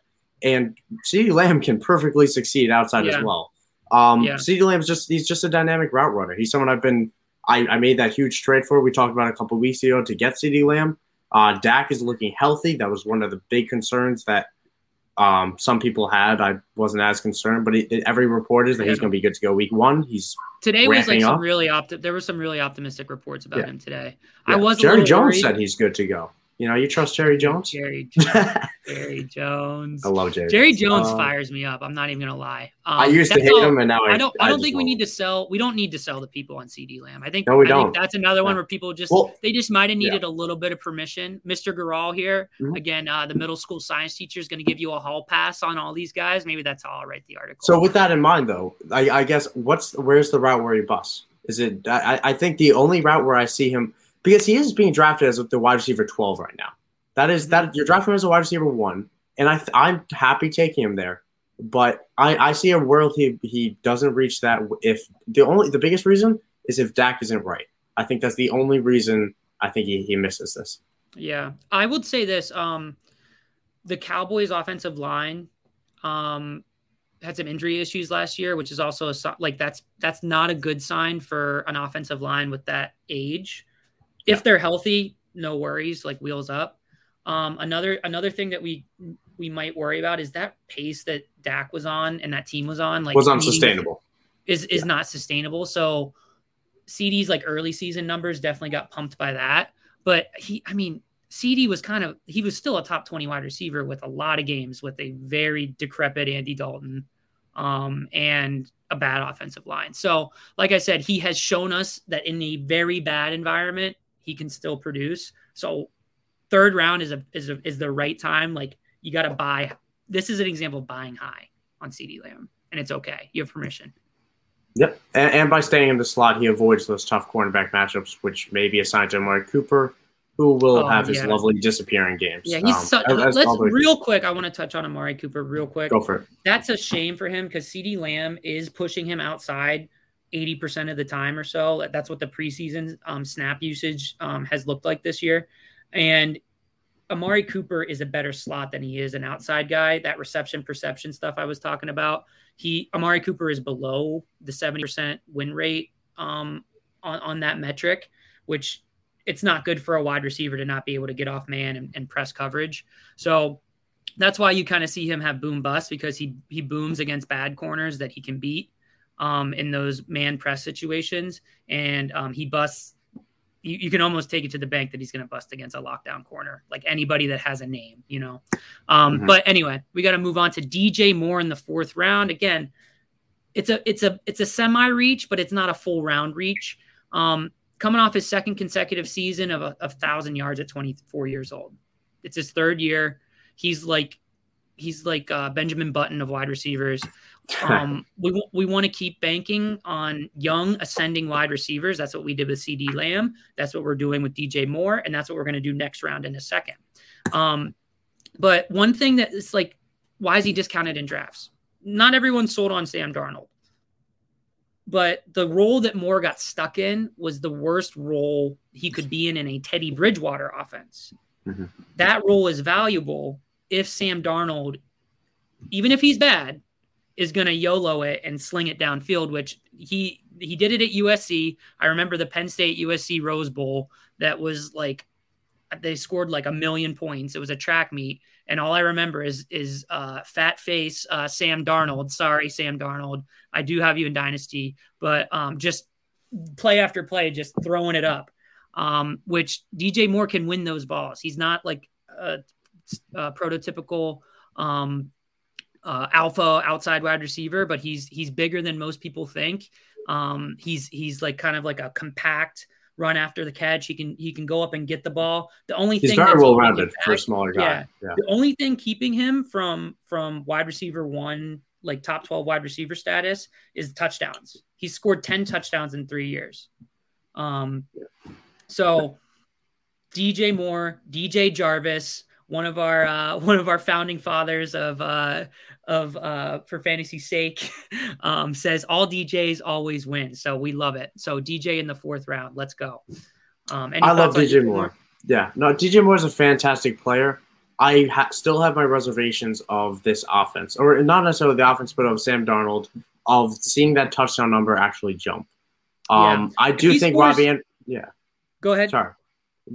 and CeeDee Lamb can perfectly succeed outside yeah. as well. Um, yeah. CeeDee Lamb's just he's just a dynamic route runner. He's someone I've been I, I made that huge trade for. We talked about a couple weeks ago to get CeeDee Lamb. Uh, Dak is looking healthy. That was one of the big concerns that um, some people had. I wasn't as concerned, but it, it, every report is that yeah. he's going to be good to go week one. He's today was like some really opti- There were some really optimistic reports about yeah. him today. Yeah. I was Jerry Jones worried. said he's good to go. You know, you trust Jerry Jones? Jerry, Jerry Jones. I love Jerry. Jerry Jones um, fires me up. I'm not even gonna lie. Um, I used to hate all, him, and now I, I don't. I, I don't think we need to sell. We don't need to sell the people on CeeDee Lamb. I think. No, we I don't. that's another one where people just well, they just might have needed yeah. a little bit of permission. Mr. Garal here mm-hmm. again. Uh, the middle school science teacher is going to give you a hall pass on all these guys. Maybe that's how I'll write the article. So with that in mind, though, I, I guess what's where's the route where he busts? Is it? I, I think the only route where I see him because he is being drafted as the wide receiver 12 right now. That is that you're drafting him as a wide receiver one, and I I'm happy taking him there. But I, I see a world he he doesn't reach that if the only the biggest reason is if Dak isn't right. I think that's the only reason I think he, he misses this. Yeah, I would say this. Um, the Cowboys' offensive line um, had some injury issues last year, which is also a like that's that's not a good sign for an offensive line with that age. If yeah. they're healthy, no worries, like wheels up. Um, another another thing that we we might worry about is that pace that Dak was on and that team was on, like was unsustainable. Is is yeah. not sustainable. So CeeDee's like early season numbers definitely got pumped by that. But he, I mean, CeeDee was kind of he was still a top 20 wide receiver with a lot of games with a very decrepit Andy Dalton um, and a bad offensive line. So, like I said, he has shown us that in a very bad environment, he can still produce. So third round is a is a, is the right time. Like you got to buy. This is an example of buying high on CeeDee Lamb, and it's okay. You have permission. Yep, and, and, by staying in the slot, he avoids those tough cornerback matchups, which may be assigned to Amari Cooper, who will oh, have his yeah. lovely disappearing games. Yeah, he's um, so, as, let's real quick. I want to touch on Amari Cooper real quick. Go for it. That's a shame for him because CeeDee Lamb is pushing him outside 80% of the time or so. That's what the preseason um, snap usage um, has looked like this year. And Amari Cooper is a better slot than he is an outside guy. That reception perception stuff I was talking about, he Amari Cooper is below the 70% win rate um, on, on that metric, which it's not good for a wide receiver to not be able to get off man and, and press coverage. So that's why you kind of see him have boom bust because he he booms against bad corners that he can beat um, in those man press situations, and um, he busts you, you, can almost take it to the bank that he's going to bust against a lockdown corner, like anybody that has a name, you know. Um, mm-hmm. But anyway, we got to move on to DJ Moore in the fourth round. Again, it's a it's a it's a semi reach, but it's not a full round reach. Um, coming off his second consecutive season of a of thousand yards at 24 years old, it's his third year. He's like he's like uh, Benjamin Button of wide receivers. Um, we we want to keep banking on young ascending wide receivers. That's what we did with CeeDee Lamb. That's what we're doing with DJ Moore, and that's what we're going to do next round in a second. Um, but one thing that is like, why is he discounted in drafts? Not everyone's sold on Sam Darnold, but the role that Moore got stuck in was the worst role he could be in in a Teddy Bridgewater offense. Mm-hmm. That role is valuable if Sam Darnold, even if he's bad, is going to YOLO it and sling it downfield, which he he did it at USC. I remember the Penn State USC Rose Bowl that was like they scored like a million points. It was a track meet, and all I remember is is uh, fat face uh, Sam Darnold. Sorry, Sam Darnold. I do have you in Dynasty, but um, just play after play, just throwing it up. Um, which DJ Moore can win those balls. He's not like a, a prototypical um, uh, alpha outside wide receiver, but he's he's bigger than most people think. Um, he's he's like kind of like a compact run after the catch. He can he can go up and get the ball. The only he's thing very well rounded for a smaller guy. Yeah, yeah, The only thing keeping him from from wide receiver one, like top twelve wide receiver status, is touchdowns. He's scored ten touchdowns in three years. Um, so DJ Moore, DJ Jarvis, one of our uh, one of our founding fathers of uh, of uh, for fantasy sake um, says all DJs always win. So we love it. So DJ in the fourth round. Let's go. Um, I love DJ Moore. Moore. Yeah, no, DJ Moore is a fantastic player. I ha- still have my reservations of this offense, or not necessarily the offense, but of Sam Darnold, of seeing that touchdown number actually jump. Um, yeah. I do think scores- Robbie. An- yeah. Go ahead. Sorry.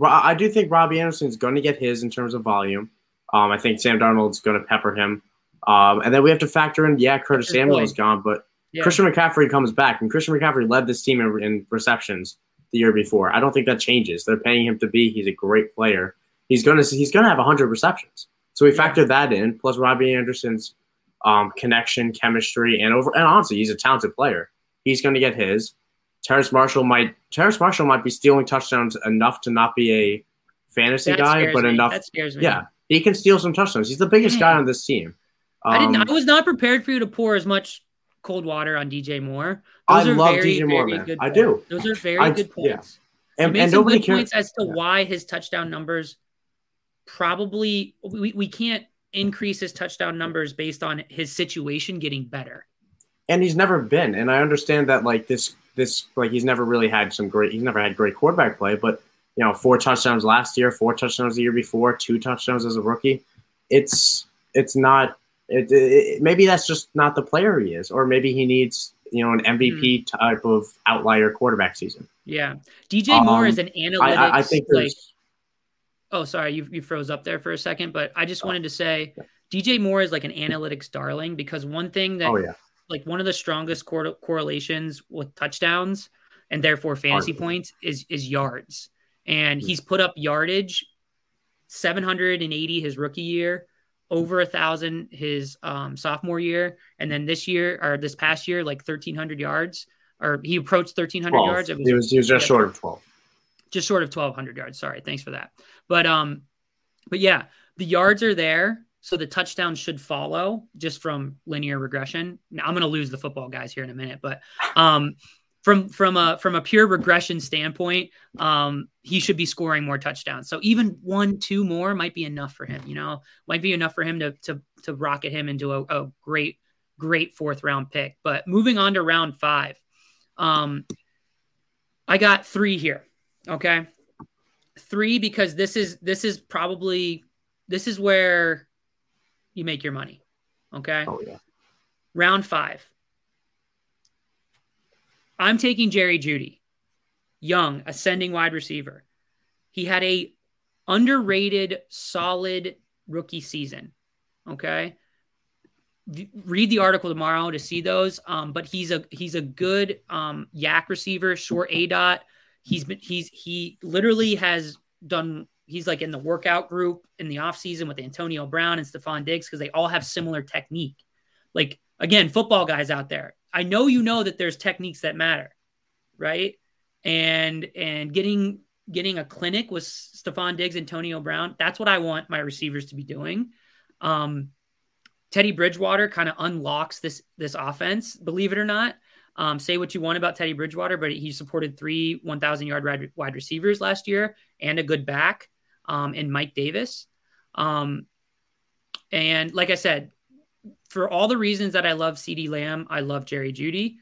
I do think Robbie Anderson is going to get his in terms of volume. Um, I think Sam Darnold's going to pepper him. Um, and then we have to factor in, yeah, Curtis Samuel is gone, but yeah. Christian McCaffrey comes back, and Christian McCaffrey led this team in, in, receptions the year before. I don't think that changes. They're paying him to be. He's a great player. He's gonna he's gonna have 100 receptions. So we yeah. factor that in, plus Robbie Anderson's um, connection, chemistry, and over. And honestly, he's a talented player. He's going to get his. Terrace Marshall might Terrace Marshall might be stealing touchdowns enough to not be a fantasy that guy, but me. enough. Yeah, he can steal some touchdowns. He's the biggest guy on this team. Um, I didn't. I was not prepared for you to pour as much cold water on DJ Moore. Those I love very, DJ Moore, man. I do. Those are very I, good points. Yeah. And, and nobody good points as to yeah. why his touchdown numbers probably we, we can't increase his touchdown numbers based on his situation getting better. And he's never been. And I understand that like this this like he's never really had some great he's never had great quarterback play, but you know, four touchdowns last year, four touchdowns the year before, two touchdowns as a rookie. It's it's not it, it, maybe that's just not the player he is, or maybe he needs you know an MVP mm. type of outlier quarterback season. Yeah, DJ um, Moore is an analytics. I, I think like. Oh, sorry, you you froze up there for a second, but I just wanted to say. DJ Moore is like an analytics darling because one thing that, oh, yeah. Like one of the strongest cor- correlations with touchdowns and therefore fantasy points is is yards, and mm. he's put up yardage, seven hundred and eighty his rookie year, over a thousand his um, sophomore year, and then this year or this past year, like thirteen hundred yards, or he approached thirteen hundred yards. It was, he was, he was just short of twelve. Just short of twelve hundred yards. Sorry, thanks for that. But um, but yeah, the yards are there, so the touchdown should follow just from linear regression. Now I'm going to lose the football guys here in a minute, but um, from from a from a pure regression standpoint, um, he should be scoring more touchdowns. So even one, two more might be enough for him. You know, might be enough for him to to to rocket him into a, a great great fourth round pick. But moving on to round five, um, I got three here. Okay, Three because this is this is probably this is where you make your money. Okay. Oh yeah. Round five. I'm taking Jerry Jeudy, young, ascending wide receiver. He had a underrated, solid rookie season. Okay. Read the article tomorrow to see those. Um, but he's a he's a good um, YAC receiver, short A dot. He's been he's he literally has done he's like in the workout group in the offseason with Antonio Brown and Stefon Diggs because they all have similar technique. Like again, football guys out there, I know you know that there's techniques that matter, right? And and getting getting a clinic with Stefon Diggs, and Antonio Brown, that's what I want my receivers to be doing. Um, Teddy Bridgewater kind of unlocks this this offense, believe it or not. Um, say what you want about Teddy Bridgewater, but he supported three 1,000 yard wide receivers last year and a good back um, in Mike Davis. Um, and like I said, for all the reasons that I love CeeDee Lamb, I love Jerry Jeudy.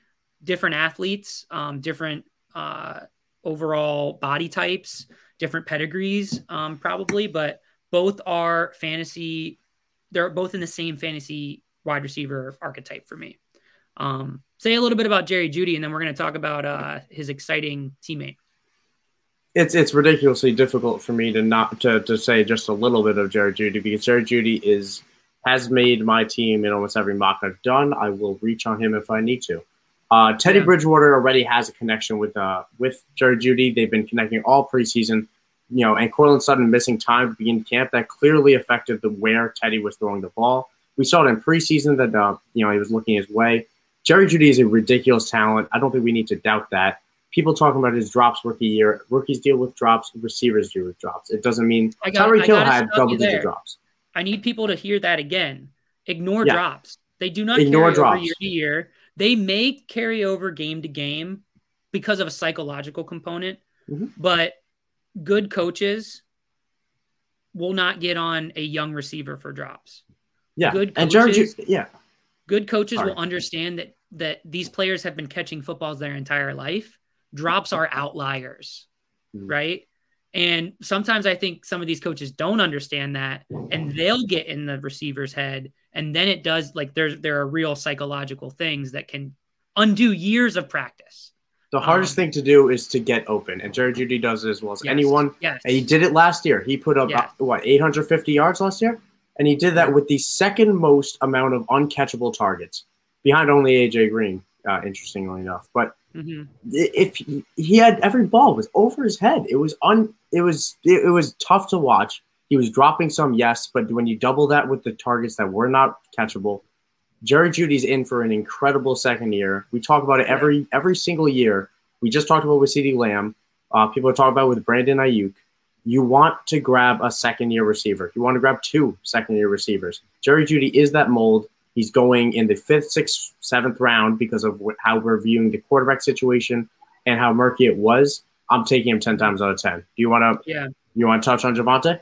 Different athletes, um, different uh, overall body types, different pedigrees, um, probably, but both are fantasy. They're both in the same fantasy wide receiver archetype for me. Um, say a little bit about Jerry Jeudy, and then we're going to talk about uh, his exciting teammate. It's it's ridiculously difficult for me to not to, to say just a little bit of Jerry Jeudy because Jerry Jeudy is has made my team in almost every mock I've done. I will reach on him if I need to. Uh, Teddy yeah. Bridgewater already has a connection with uh, with Jerry Jeudy. They've been connecting all preseason, you know, and Courtland Sutton missing time to begin camp that clearly affected the where Teddy was throwing the ball. We saw it in preseason that uh, you know he was looking his way. Jerry Jeudy is a ridiculous talent. I don't think we need to doubt that. People talking about his drops rookie year. Rookies deal with drops. Receivers deal with drops. It doesn't mean Tyreek Hill had double digit drops. I need people to hear that again. Ignore yeah. drops. They do not Ignore carry drops. over year to year. They may carry over game to game because of a psychological component, mm-hmm. but good coaches will not get on a young receiver for drops. Yeah. Good coaches, and George, yeah. Good coaches will understand that that these players have been catching footballs their entire life. Drops are outliers, mm-hmm. right? And sometimes I think some of these coaches don't understand that and they'll get in the receiver's head. And then it does like there's there are real psychological things that can undo years of practice. The hardest um, thing to do is to get open. And Jerry Jeudy does it as well as yes, anyone. Yes. And he did it last year. He put up yes. uh, what, 850 yards last year? and he did that with the second most amount of uncatchable targets, behind only AJ Green, uh, interestingly enough. But mm-hmm. if he, he had every ball was over his head, it was un, it was it, it was tough to watch. He was dropping some, yes, but when you double that with the targets that were not catchable, Jerry Jeudy's in for an incredible second year. We talk about it every every single year. We just talked about with CeeDee Lamb. Uh, people are talking about with Brandon Aiyuk you want to grab a second year receiver. You want to grab two second year receivers. Jerry Jeudy is that mold. He's going in the fifth, sixth, seventh round because of how we're viewing the quarterback situation and how murky it was. I'm taking him 10 times out of 10. Do you want to yeah. you want to touch on Javonte?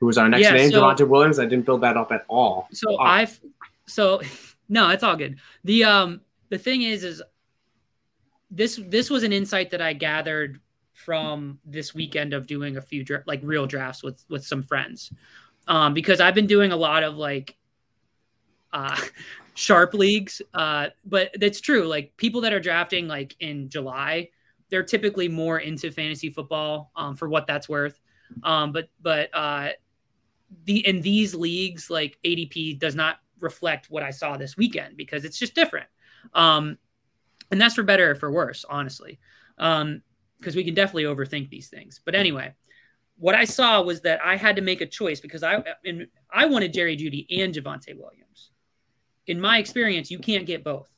Who was our next yeah, name? So, Javonte Williams. I didn't build that up at all. So oh. I've so no, it's all good. The um the thing is is this this was an insight that I gathered from this weekend of doing a few dra- like real drafts with with some friends um, because I've been doing a lot of like uh, sharp leagues. Uh, but that's true. Like people that are drafting like in July, they're typically more into fantasy football um, for what that's worth. Um, but but uh, the in these leagues, like ADP does not reflect what I saw this weekend because it's just different. Um, and that's for better or for worse, honestly. Um, because we can definitely overthink these things. But anyway, what I saw was that I had to make a choice because I and I wanted Jerry Jeudy and Javonte Williams. In my experience, you can't get both.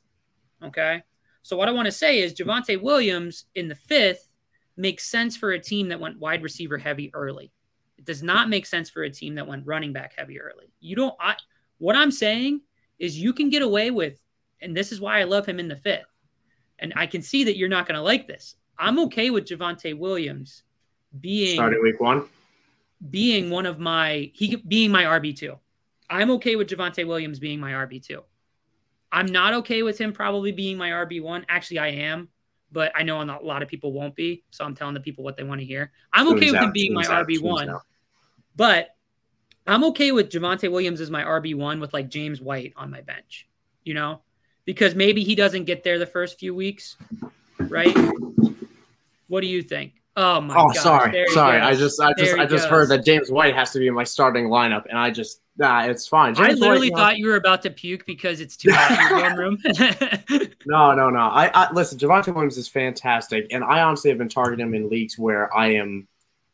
Okay. So what I want to say is Javonte Williams in the fifth makes sense for a team that went wide receiver heavy early. It does not make sense for a team that went running back heavy early. You don't I what I'm saying is you can get away with, and this is why I love him in the fifth. And I can see that you're not going to like this. I'm okay with Javonte Williams being starting week one, being one of my he being my RB two. I'm okay with Javonte Williams being my RB two. I'm not okay with him probably being my RB one. Actually, I am, but I know a lot of people won't be. So I'm telling the people what they want to hear. I'm okay with him being my RB one, but I'm okay with Javonte Williams as my RB one with like James White on my bench. You know, because maybe he doesn't get there the first few weeks, right? What do you think? Oh my! Oh, God. Oh, gosh, sorry, sorry. I just, I just, I just goes. heard that James White has to be in my starting lineup, and I just, nah, it's fine. James I literally White, thought you were about to puke because it's too hot in your dorm room. no, no, no. I, I listen. Javonte Williams is fantastic, and I honestly have been targeting him in leagues where I am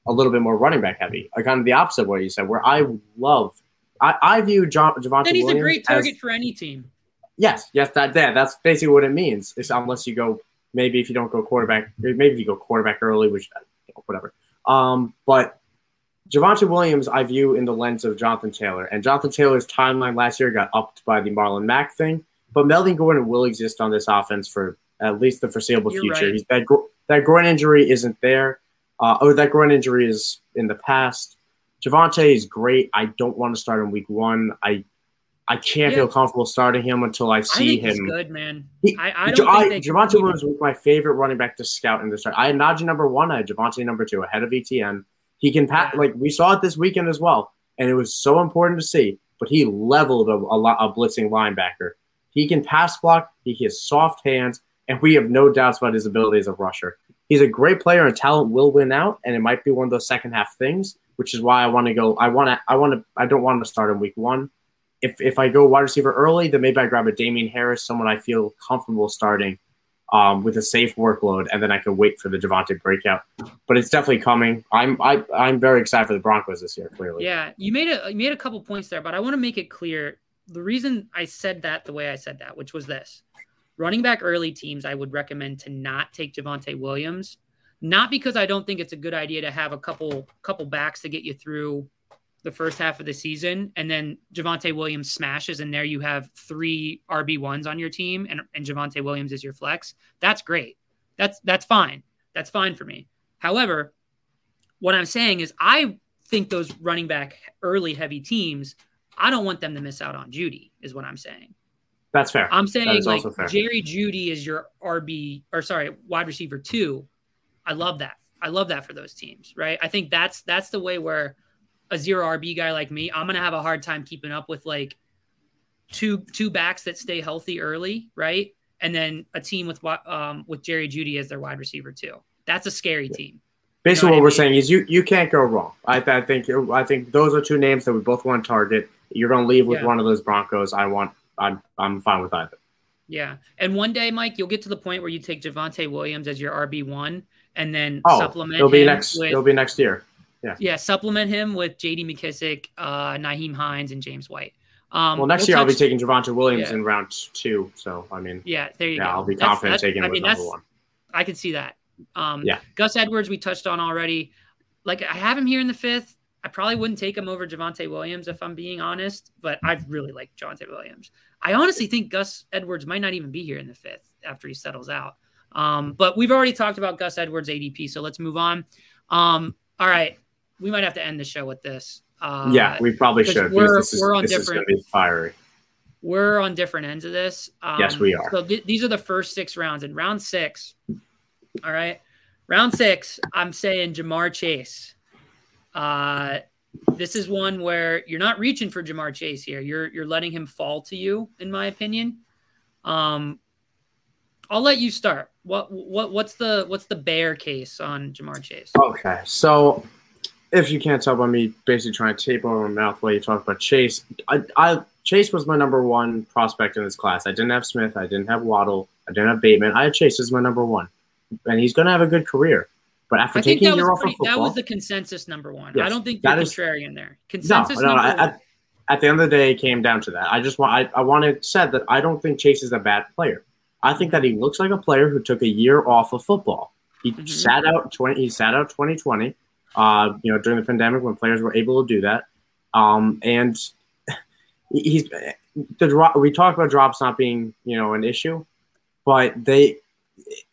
a little bit more running back heavy, like kind of the opposite of what you said, where I love. I, I view John, Javonte. And he's Williams a great target as, for any team. Yes, yes, that, that that's basically what it means. Is unless you go maybe if you don't go quarterback, maybe if you go quarterback early, which whatever. Um, but Javonte Williams, I view in the lens of Jonathan Taylor, and Jonathan Taylor's timeline last year got upped by the Marlon Mack thing. But Melvin Gordon will exist on this offense for at least the foreseeable You're future. Right. That that groin injury isn't there. Uh, oh, that groin injury is in the past. Javonte is great. I don't want to start in week one. I I can't yeah. feel comfortable starting him until I see I him. good man. He, I, I don't I, think Javonte Williams was my favorite running back to scout in the start. I had Najee number one. I had Javonte number two ahead of ETN. He can pass like we saw it this weekend as well, and it was so important to see. But he leveled a, a, a blitzing linebacker. He can pass block. He has soft hands, and we have no doubts about his ability as a rusher. He's a great player, and talent will win out. And it might be one of those second half things, which is why I want to go. I want to. I want to. I don't want to start in week one if if I go wide receiver early, then maybe I grab a Damien Harris, someone I feel comfortable starting um, with a safe workload, and then I could wait for the Javonte breakout. But it's definitely coming. I'm I, I'm very excited for the Broncos this year. Clearly, yeah. You made a you made a couple points there, but I want to make it clear the reason I said that the way I said that, which was this: running back early teams, I would recommend to not take Javonte Williams, not because I don't think it's a good idea to have a couple couple backs to get you through the first half of the season, and then Javonte Williams smashes, and there you have three RB ones on your team, and, and Javonte Williams is your flex. That's great. That's that's fine. That's fine for me. However, what I'm saying is I think those running back early heavy teams, I don't want them to miss out on Jeudy. is what I'm saying. That's fair. I'm saying like Jerry Jeudy is your RB or sorry, wide receiver two. I love that. I love that for those teams, right? I think that's that's the way where a zero RB guy like me, I'm gonna have a hard time keeping up with like two two backs that stay healthy early, right? And then a team with um with Jerry Jeudy as their wide receiver too. That's a scary team. Basically, you know what, what we're mean? saying is you you can't go wrong. I, I think I think those are two names that we both want to target. You're gonna leave with yeah. one of those Broncos. I want. I'm I'm fine with either. Yeah, and one day, Mike, you'll get to the point where you take Javonte Williams as your RB one, and then oh, supplement. It'll be next. With, it'll be next year. Yeah. Yeah. Supplement him with J.D. McKissic, uh, Nyheim Hines, and James White. Um, well, next we'll year touch, I'll be taking Javonte Williams yeah. in round two. So I mean, yeah, there you yeah, go. I'll be confident that's, taking him I mean, number one. I can see that. Um, yeah. Gus Edwards, we touched on already. Like I have him here in the fifth. I probably wouldn't take him over Javonte Williams if I'm being honest, but I really like Javonte Williams. I honestly think Gus Edwards might not even be here in the fifth after he settles out. Um, but we've already talked about Gus Edwards ADP, so let's move on. Um, all right, we might have to end the show with this. Uh, yeah, we probably should. We're, this is, we're on different. fiery. We're on different ends of this. Um, yes, we are. So th- these are the first six rounds. In round six, all right, round six, I'm saying Ja'Marr Chase. Uh, this is one where you're not reaching for Ja'Marr Chase here. You're you're letting him fall to you, in my opinion. Um, I'll let you start. What what what's the what's the bear case on Ja'Marr Chase? Okay, so if you can't tell by me basically trying to tape over my mouth while you talk about Chase, I, I Chase was my number one prospect in this class. I didn't have Smith, I didn't have Waddle, I didn't have Bateman. I had Chase as my number one, and he's going to have a good career. But after I taking a year off of football, that was the consensus number one. Yes, I don't think you're contrarian there. Consensus no, no, number I, one. at the end of the day, it came down to that. I just want I, I wanted said that I don't think Chase is a bad player. I think that he looks like a player who took a year off of football. He mm-hmm. sat out twenty. He sat out twenty twenty uh, you know, during the pandemic when players were able to do that. Um, and he's the drop. We talk about drops not being, you know, an issue, but they,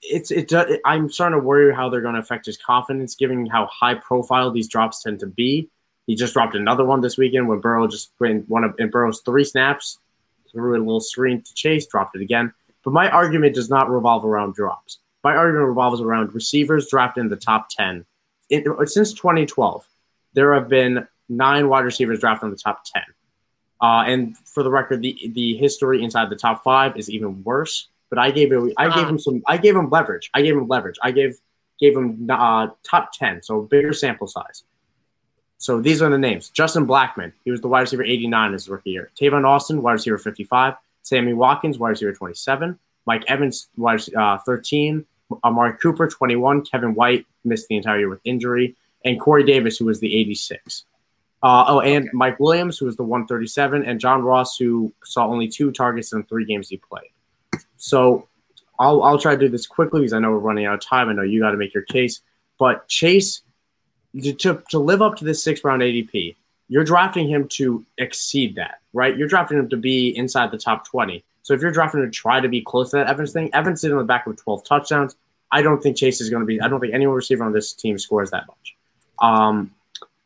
it's it. I'm starting to worry how they're going to affect his confidence, given how high profile these drops tend to be. He just dropped another one this weekend when Burrow just in one of in Burrow's three snaps, threw a little screen to Chase, dropped it again. But my argument does not revolve around drops my argument revolves around receivers drafted in the top 10. It, since 2012, there have been nine wide receivers drafted in the top 10. Uh, and for the record, the the history inside the top five is even worse. But I gave it, I gave uh-huh. him some, I gave him leverage. I gave him leverage. I gave gave him uh, top 10, so bigger sample size. So these are the names: Justin Blackmon, he was the wide receiver 89 his rookie year. Tavon Austin, wide receiver 55. Sammy Watkins, wide receiver 27. Mike Evans, wide uh, 13. Amari Cooper, 21. Kevin White missed the entire year with injury, and Corey Davis, who was the 86. Uh, oh, and okay. Mike Williams, who was the 137, and John Ross, who saw only two targets in three games he played. So I'll, I'll try to do this quickly because I know we're running out of time. I know you got to make your case. But Chase, to, to live up to this six round ADP, you're drafting him to exceed that, right? You're drafting him to be inside the top 20. So if you're drafting to try to be close to that Evans thing, Evans did in the back of 12 touchdowns. I don't think Chase is going to be, I don't think any receiver on this team scores that much. Um,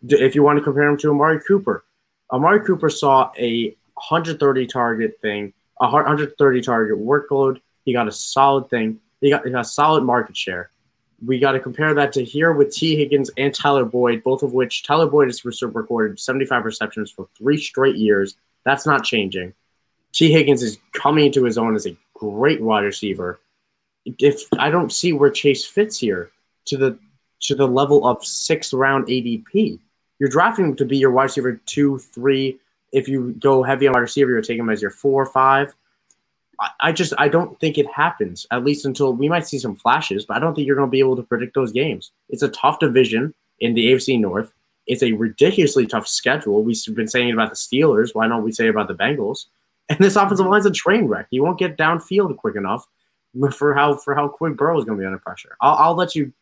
if you want to compare him to Amari Cooper, Amari Cooper saw a 130 target thing, a 130 target workload. He got a solid thing. He got, he got a solid market share. We got to compare that to here with Tee Higgins and Tyler Boyd, both of which Tyler Boyd has recorded 75 receptions for three straight years. That's not changing. Tee Higgins is coming into his own as a great wide receiver. If I don't see where Chase fits here to the to the level of sixth round ADP, you're drafting him to be your wide receiver two, three. If you go heavy on wide receiver, you're taking him as your four five. I, I just I don't think it happens at least until we might see some flashes, but I don't think you're going to be able to predict those games. It's a tough division in the AFC North. It's a ridiculously tough schedule. We've been saying about the Steelers. Why don't we say about the Bengals? And this offensive line's a train wreck. He won't get downfield quick enough for how for how quick Burrow is going to be under pressure. I'll, I'll let you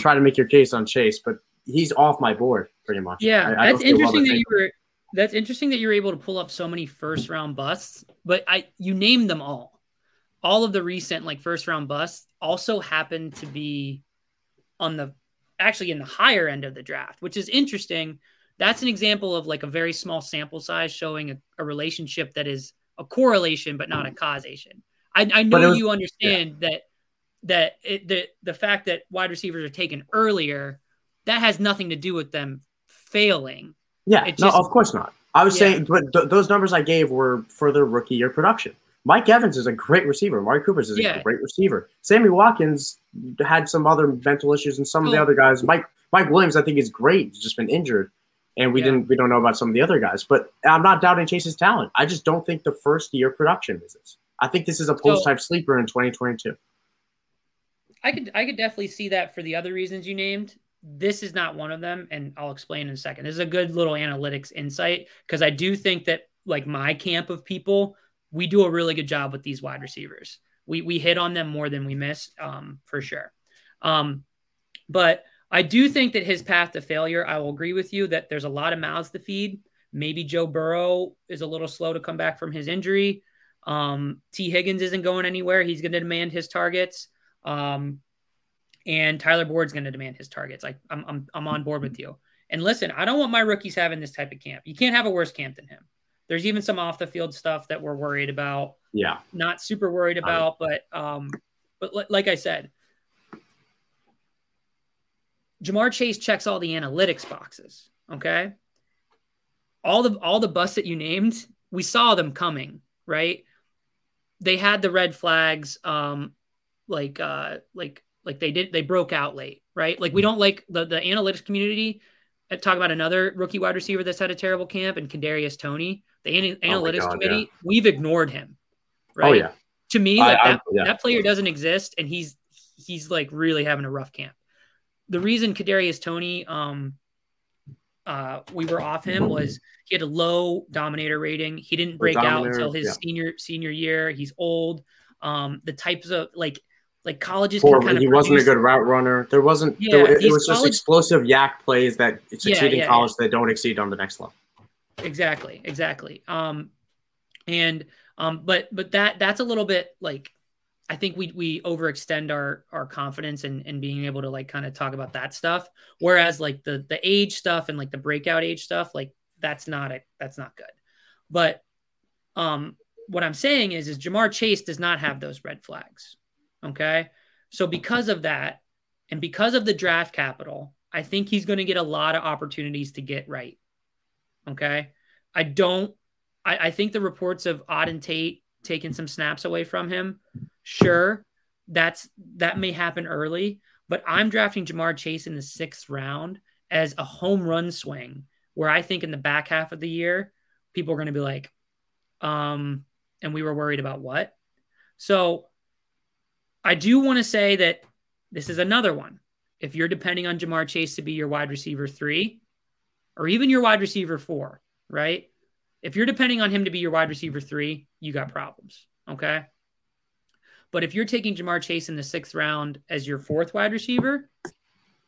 try to make your case on Chase, but he's off my board pretty much. Yeah, I, I that's interesting that you were. That's interesting that you're able to pull up so many first round busts, but I you named them all. All of the recent like first round busts also happen to be on the actually in the higher end of the draft, which is interesting. That's an example of like a very small sample size showing a, a relationship that is a correlation but not a mm-hmm. causation. I, I know was, you understand yeah. that that it, the the fact that wide receivers are taken earlier that has nothing to do with them failing. Yeah, just, no, of course not. I was yeah. saying, but th- those numbers I gave were for their rookie year production. Mike Evans is a great receiver. Mark Cooper's is yeah. a great receiver. Sammy Watkins had some other mental issues, and some of the oh. other guys. Mike Mike Williams, I think, is great. He's just been injured, and we yeah. didn't we don't know about some of the other guys. But I'm not doubting Chase's talent. I just don't think the first year production is this. I think this is a post type so, sleeper in 2022. I could I could definitely see that for the other reasons you named this is not one of them and i'll explain in a second this is a good little analytics insight because i do think that like my camp of people we do a really good job with these wide receivers we we hit on them more than we miss um, for sure um, but i do think that his path to failure i will agree with you that there's a lot of mouths to feed maybe joe burrow is a little slow to come back from his injury um, Tee Higgins isn't going anywhere he's going to demand his targets um, and Tyler Boyd's going to demand his targets. I, I'm, I'm, I'm on board with you. And listen, I don't want my rookies having this type of camp. You can't have a worse camp than him. There's even some off the field stuff that we're worried about. Yeah. Not super worried about, but um, but like I said, Ja'Marr Chase checks all the analytics boxes. Okay. All the all the busts that you named, we saw them coming, right? They had the red flags, um, like uh, like like they did, they broke out late, right? Like we don't like the the analytics community. Uh, talk about another rookie wide receiver that's had a terrible camp and Kadarius Toney. The an- oh analytics God, committee, yeah. we've ignored him, oh, right? Oh yeah. To me, like I, that, I, yeah. that player doesn't exist, and he's he's like really having a rough camp. The reason Kadarius Toney, um, uh, we were off him was he had a low dominator rating. He didn't break out until his yeah. senior senior year. He's old. Um, the types of like like colleges Poor, kind of he wasn't a good route runner. There wasn't. Yeah, there, it, was college, just explosive YAC plays that succeed yeah, in college that don't exceed on the next level. Exactly, exactly. Um, and um, but but that that's a little bit like I think we we overextend our our confidence in in being able to like kind of talk about that stuff. Whereas like the the age stuff and like the breakout age stuff, like that's not it. that's not good. But um, what I'm saying is is Ja'Marr Chase does not have those red flags. Okay. So because of that, and because of the draft capital, I think he's going to get a lot of opportunities to get right. Okay. I don't, I, I think the reports of Auden Tate taking some snaps away from him, sure, that's that may happen early, but I'm drafting Ja'Marr Chase in the sixth round as a home run swing where I think in the back half of the year, people are going to be like, um, and we were worried about what. So I do want to say that this is another one. If you're depending on Ja'Marr Chase to be your wide receiver three or even your wide receiver four, right? If you're depending on him to be your wide receiver three, you got problems. Okay. But if you're taking Ja'Marr Chase in the sixth round as your fourth wide receiver,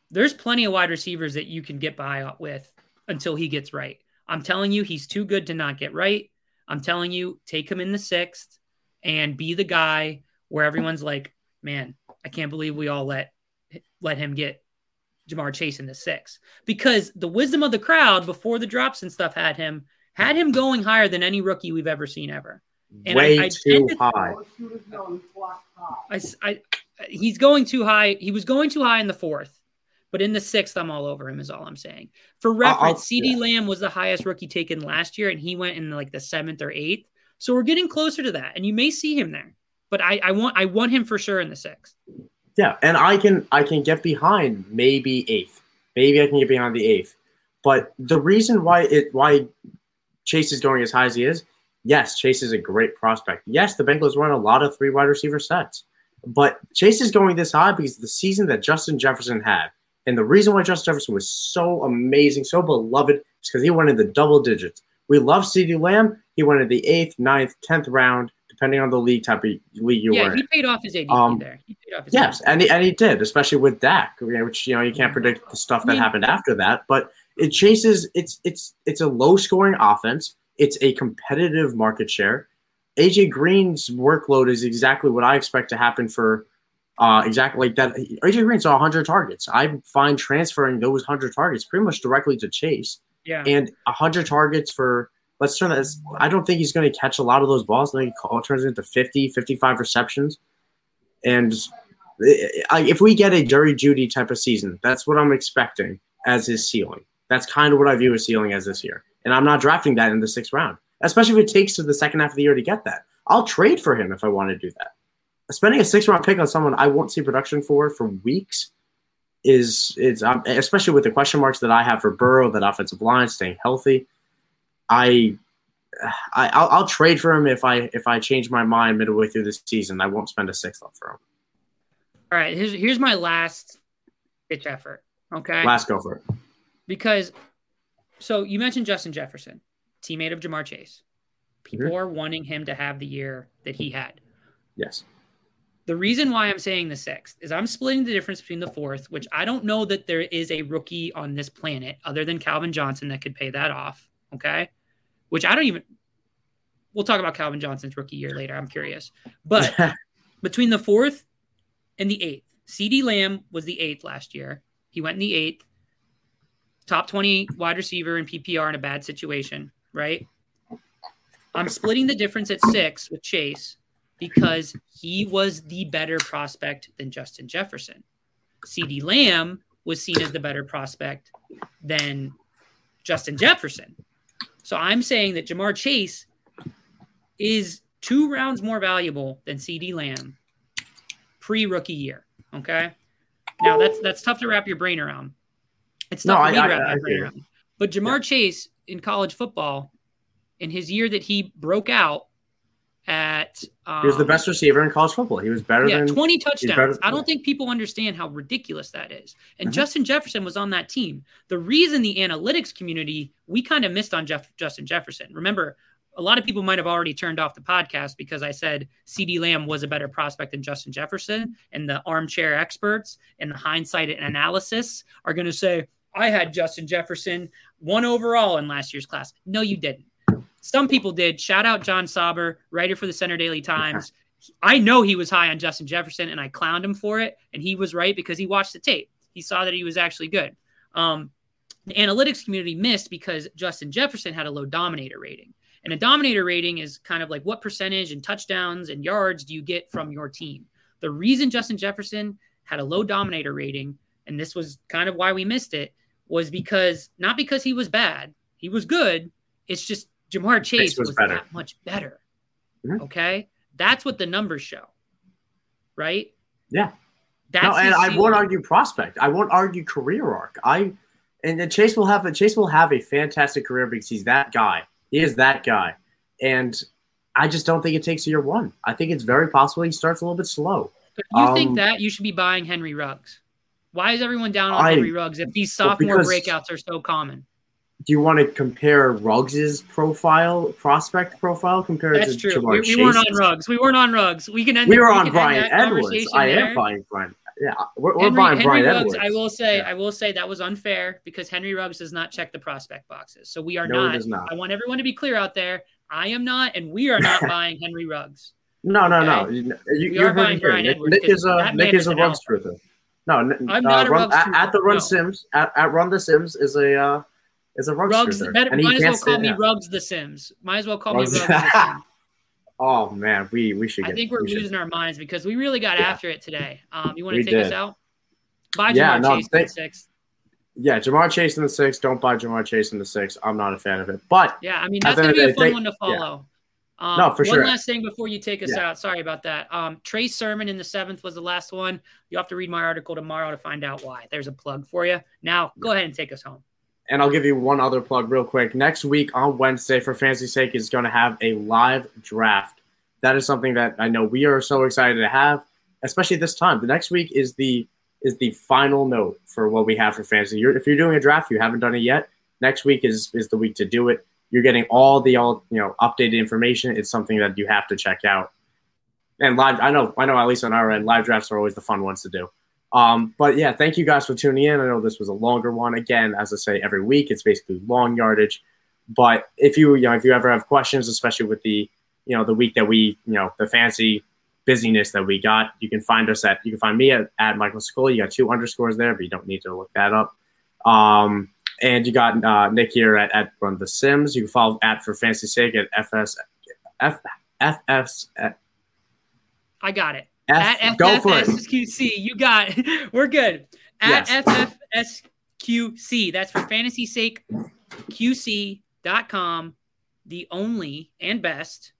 there's plenty of wide receivers that you can get by with until he gets right. I'm telling you, he's too good to not get right. I'm telling you, take him in the sixth and be the guy where everyone's like, man, I can't believe we all let let him get Ja'Marr Chase in the sixth. Because the wisdom of the crowd before the drops and stuff had him had him going higher than any rookie we've ever seen ever. And Way I, I too high. I, I, he's going too high. He was going too high in the fourth, but in the sixth, I'm all over him. Is all I'm saying. For reference, CeeDee yeah. Lamb was the highest rookie taken last year, and he went in like the seventh or eighth. So we're getting closer to that, and you may see him there. But I, I want I want him for sure in the sixth. Yeah, and I can I can get behind maybe eighth. Maybe I can get behind the eighth. But the reason why it why Chase is going as high as he is yes, Chase is a great prospect. Yes, the Bengals run a lot of three wide receiver sets. But Chase is going this high because the season that Justin Jefferson had, and the reason why Justin Jefferson was so amazing, so beloved, is because he went in the double digits. We love CeeDee Lamb. He went in the eighth, ninth, tenth round, depending on the league type of league you yeah, were in. Yeah, he paid off his ADP um, there. He paid off his yes, ADP. and he, and he did, especially with Dak, which you know you can't predict the stuff that happened after that. But it chases. It's it's it's a low scoring offense. It's a competitive market share. AJ Green's workload is exactly what I expect to happen for uh, exactly like that. AJ Green saw 100 targets. I find transferring those 100 targets pretty much directly to Chase. Yeah. And 100 targets for, let's turn that, I don't think he's going to catch a lot of those balls. I think it turns into 50, 55 receptions. And if we get a Jerry Jeudy type of season, that's what I'm expecting as his ceiling. That's kind of what I view his ceiling as this year. And I'm not drafting that in the sixth round, especially if it takes to the second half of the year to get that. I'll trade for him if I want to do that. Spending a six round pick on someone I won't see production for for weeks is is um, especially with the question marks that I have for Burrow, that offensive line staying healthy. I, I I'll, I'll, trade for him if I if I change my mind midway through this season. I won't spend a sixth on for him. All right, here's here's my last pitch effort. Okay, last go for it. Because so you mentioned Justin Jefferson, teammate of Ja'Marr Chase. People mm-hmm. are wanting him to have the year that he had. Yes. The reason why I'm saying the sixth is I'm splitting the difference between the fourth, which I don't know that there is a rookie on this planet other than Calvin Johnson that could pay that off. Okay. Which I don't even, we'll talk about Calvin Johnson's rookie year later. I'm curious. But between the fourth and the eighth, CeeDee Lamb was the eighth last year. He went in the eighth top 20 wide receiver in PPR in a bad situation, right? I'm splitting the difference at six with Chase because he was the better prospect than Justin Jefferson. CeeDee Lamb was seen as the better prospect than Justin Jefferson. So I'm saying that Ja'Marr Chase is two rounds more valuable than CeeDee Lamb pre rookie year. Okay. Now that's that's tough to wrap your brain around. It's not no, me I, I, I. But Ja'Marr yeah. Chase in college football, in his year that he broke out at um, he was the um, best receiver in college football. He was better yeah, than 20 touchdowns. I don't think people understand how ridiculous that is. And mm-hmm. Justin Jefferson was on that team. The reason the analytics community, we kind of missed on Jeff, Justin Jefferson. Remember, a lot of people might have already turned off the podcast because I said CeeDee Lamb was a better prospect than Justin Jefferson. And the armchair experts and the hindsight and analysis are going to say, I had Justin Jefferson one overall in last year's class. No, you didn't. Some people did. Shout out John Sauber, writer for the Centre Daily Times. I know he was high on Justin Jefferson, and I clowned him for it. And he was right because he watched the tape. He saw that he was actually good. Um, the analytics community missed because Justin Jefferson had a low dominator rating. And a dominator rating is kind of like what percentage and touchdowns and yards do you get from your team? The reason Justin Jefferson had a low dominator rating, and this was kind of why we missed it, was because not because he was bad, he was good. It's just Ja'Marr Chase was, was that much better. Mm-hmm. Okay. That's what the numbers show. Right? Yeah. That's no, and I won't argue prospect. I won't argue career arc. I and then Chase will have a Chase will have a fantastic career because he's that guy. He is that guy. And I just don't think it takes year one. I think it's very possible he starts a little bit slow. If you um, think that you should be buying Henry Ruggs. Why is everyone down on I, Henry Ruggs if these sophomore well, breakouts are so common? Do you want to compare Ruggs's profile, prospect profile, compared That's to true. we, we weren't on Ruggs. We weren't on Ruggs. We can end. We were we on Bryan Edwards. I am buying Bryan. Yeah, we're, we're Henry, buying Henry Bryan Ruggs, Edwards. I will say, yeah. I will say that was unfair because Henry Ruggs does not check the prospect boxes. So we are no, not, not. I want everyone to be clear out there. I am not, and we are not buying Henry Ruggs. No, no, okay? no. You, we are buying Bryan Nick, Edwards. Nick is a Nick is a Ruggs truther. No, I'm uh, not a run, at, at, the Run no. Sims at, at Run the Sims is a uh, is a Ruggs, Ruggs truther. That, might as well call me out. Ruggs the Sims. Might as well call Ruggs. me the Sims. Oh man, we we should. Get, I think we're we losing should. our minds because we really got yeah. after it today. Um, you want to take did. us out? Buy yeah, no, Chase in the sixth. Yeah, Ja'Marr Chase in the six. Don't buy Ja'Marr Chase in the six. I'm not a fan of it. But yeah, I mean that's gonna be a fun one to follow. Um, no, for one sure. One last thing before you take us yeah. out. Sorry about that. Um, Trey Sermon in the seventh was the last one. You have to read my article tomorrow to find out why. There's a plug for you. Now, go ahead and take us home. And I'll give you one other plug real quick. Next week on Wednesday, for fantasy sake, is going to have a live draft. That is something that I know we are so excited to have, especially this time. The next week is the is the final note for what we have for fantasy. You're, if you're doing a draft, you haven't done it yet. Next week is is the week to do it you're getting all the all you know updated information. It's something that you have to check out. And live, I know, I know, at least on our end, live drafts are always the fun ones to do. Um, but yeah, thank you guys for tuning in. I know this was a longer one. Again, as I say every week, it's basically long yardage. But if you, you know, if you ever have questions, especially with the, you know, the week that we, you know, the fancy busyness that we got, you can find us at, you can find me at, at Michael School. You got two underscores there, but you don't need to look that up. Um, and you got uh, Nick here at, at Run the Sims. You can follow at for fantasy sake at FS F FS. I got it. F, at go for it. FFSQC. You got it. We're good. At yes. FFSQC. That's for fantasy sake QC.com, the only and best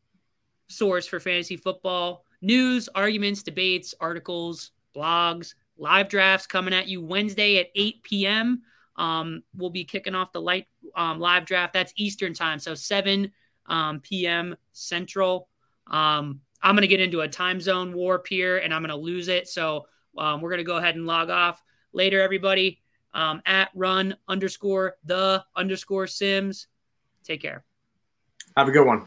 source for fantasy football news, arguments, debates, articles, blogs, live drafts coming at you Wednesday at 8 p.m. Um, we'll be kicking off the light um, live draft. That's Eastern time, so 7 um, p.m. Central. Um, I'm going to get into a time zone warp here, and I'm going to lose it. So um, we're going to go ahead and log off later, everybody. Um, at run underscore the underscore Sims. Take care. Have a good one.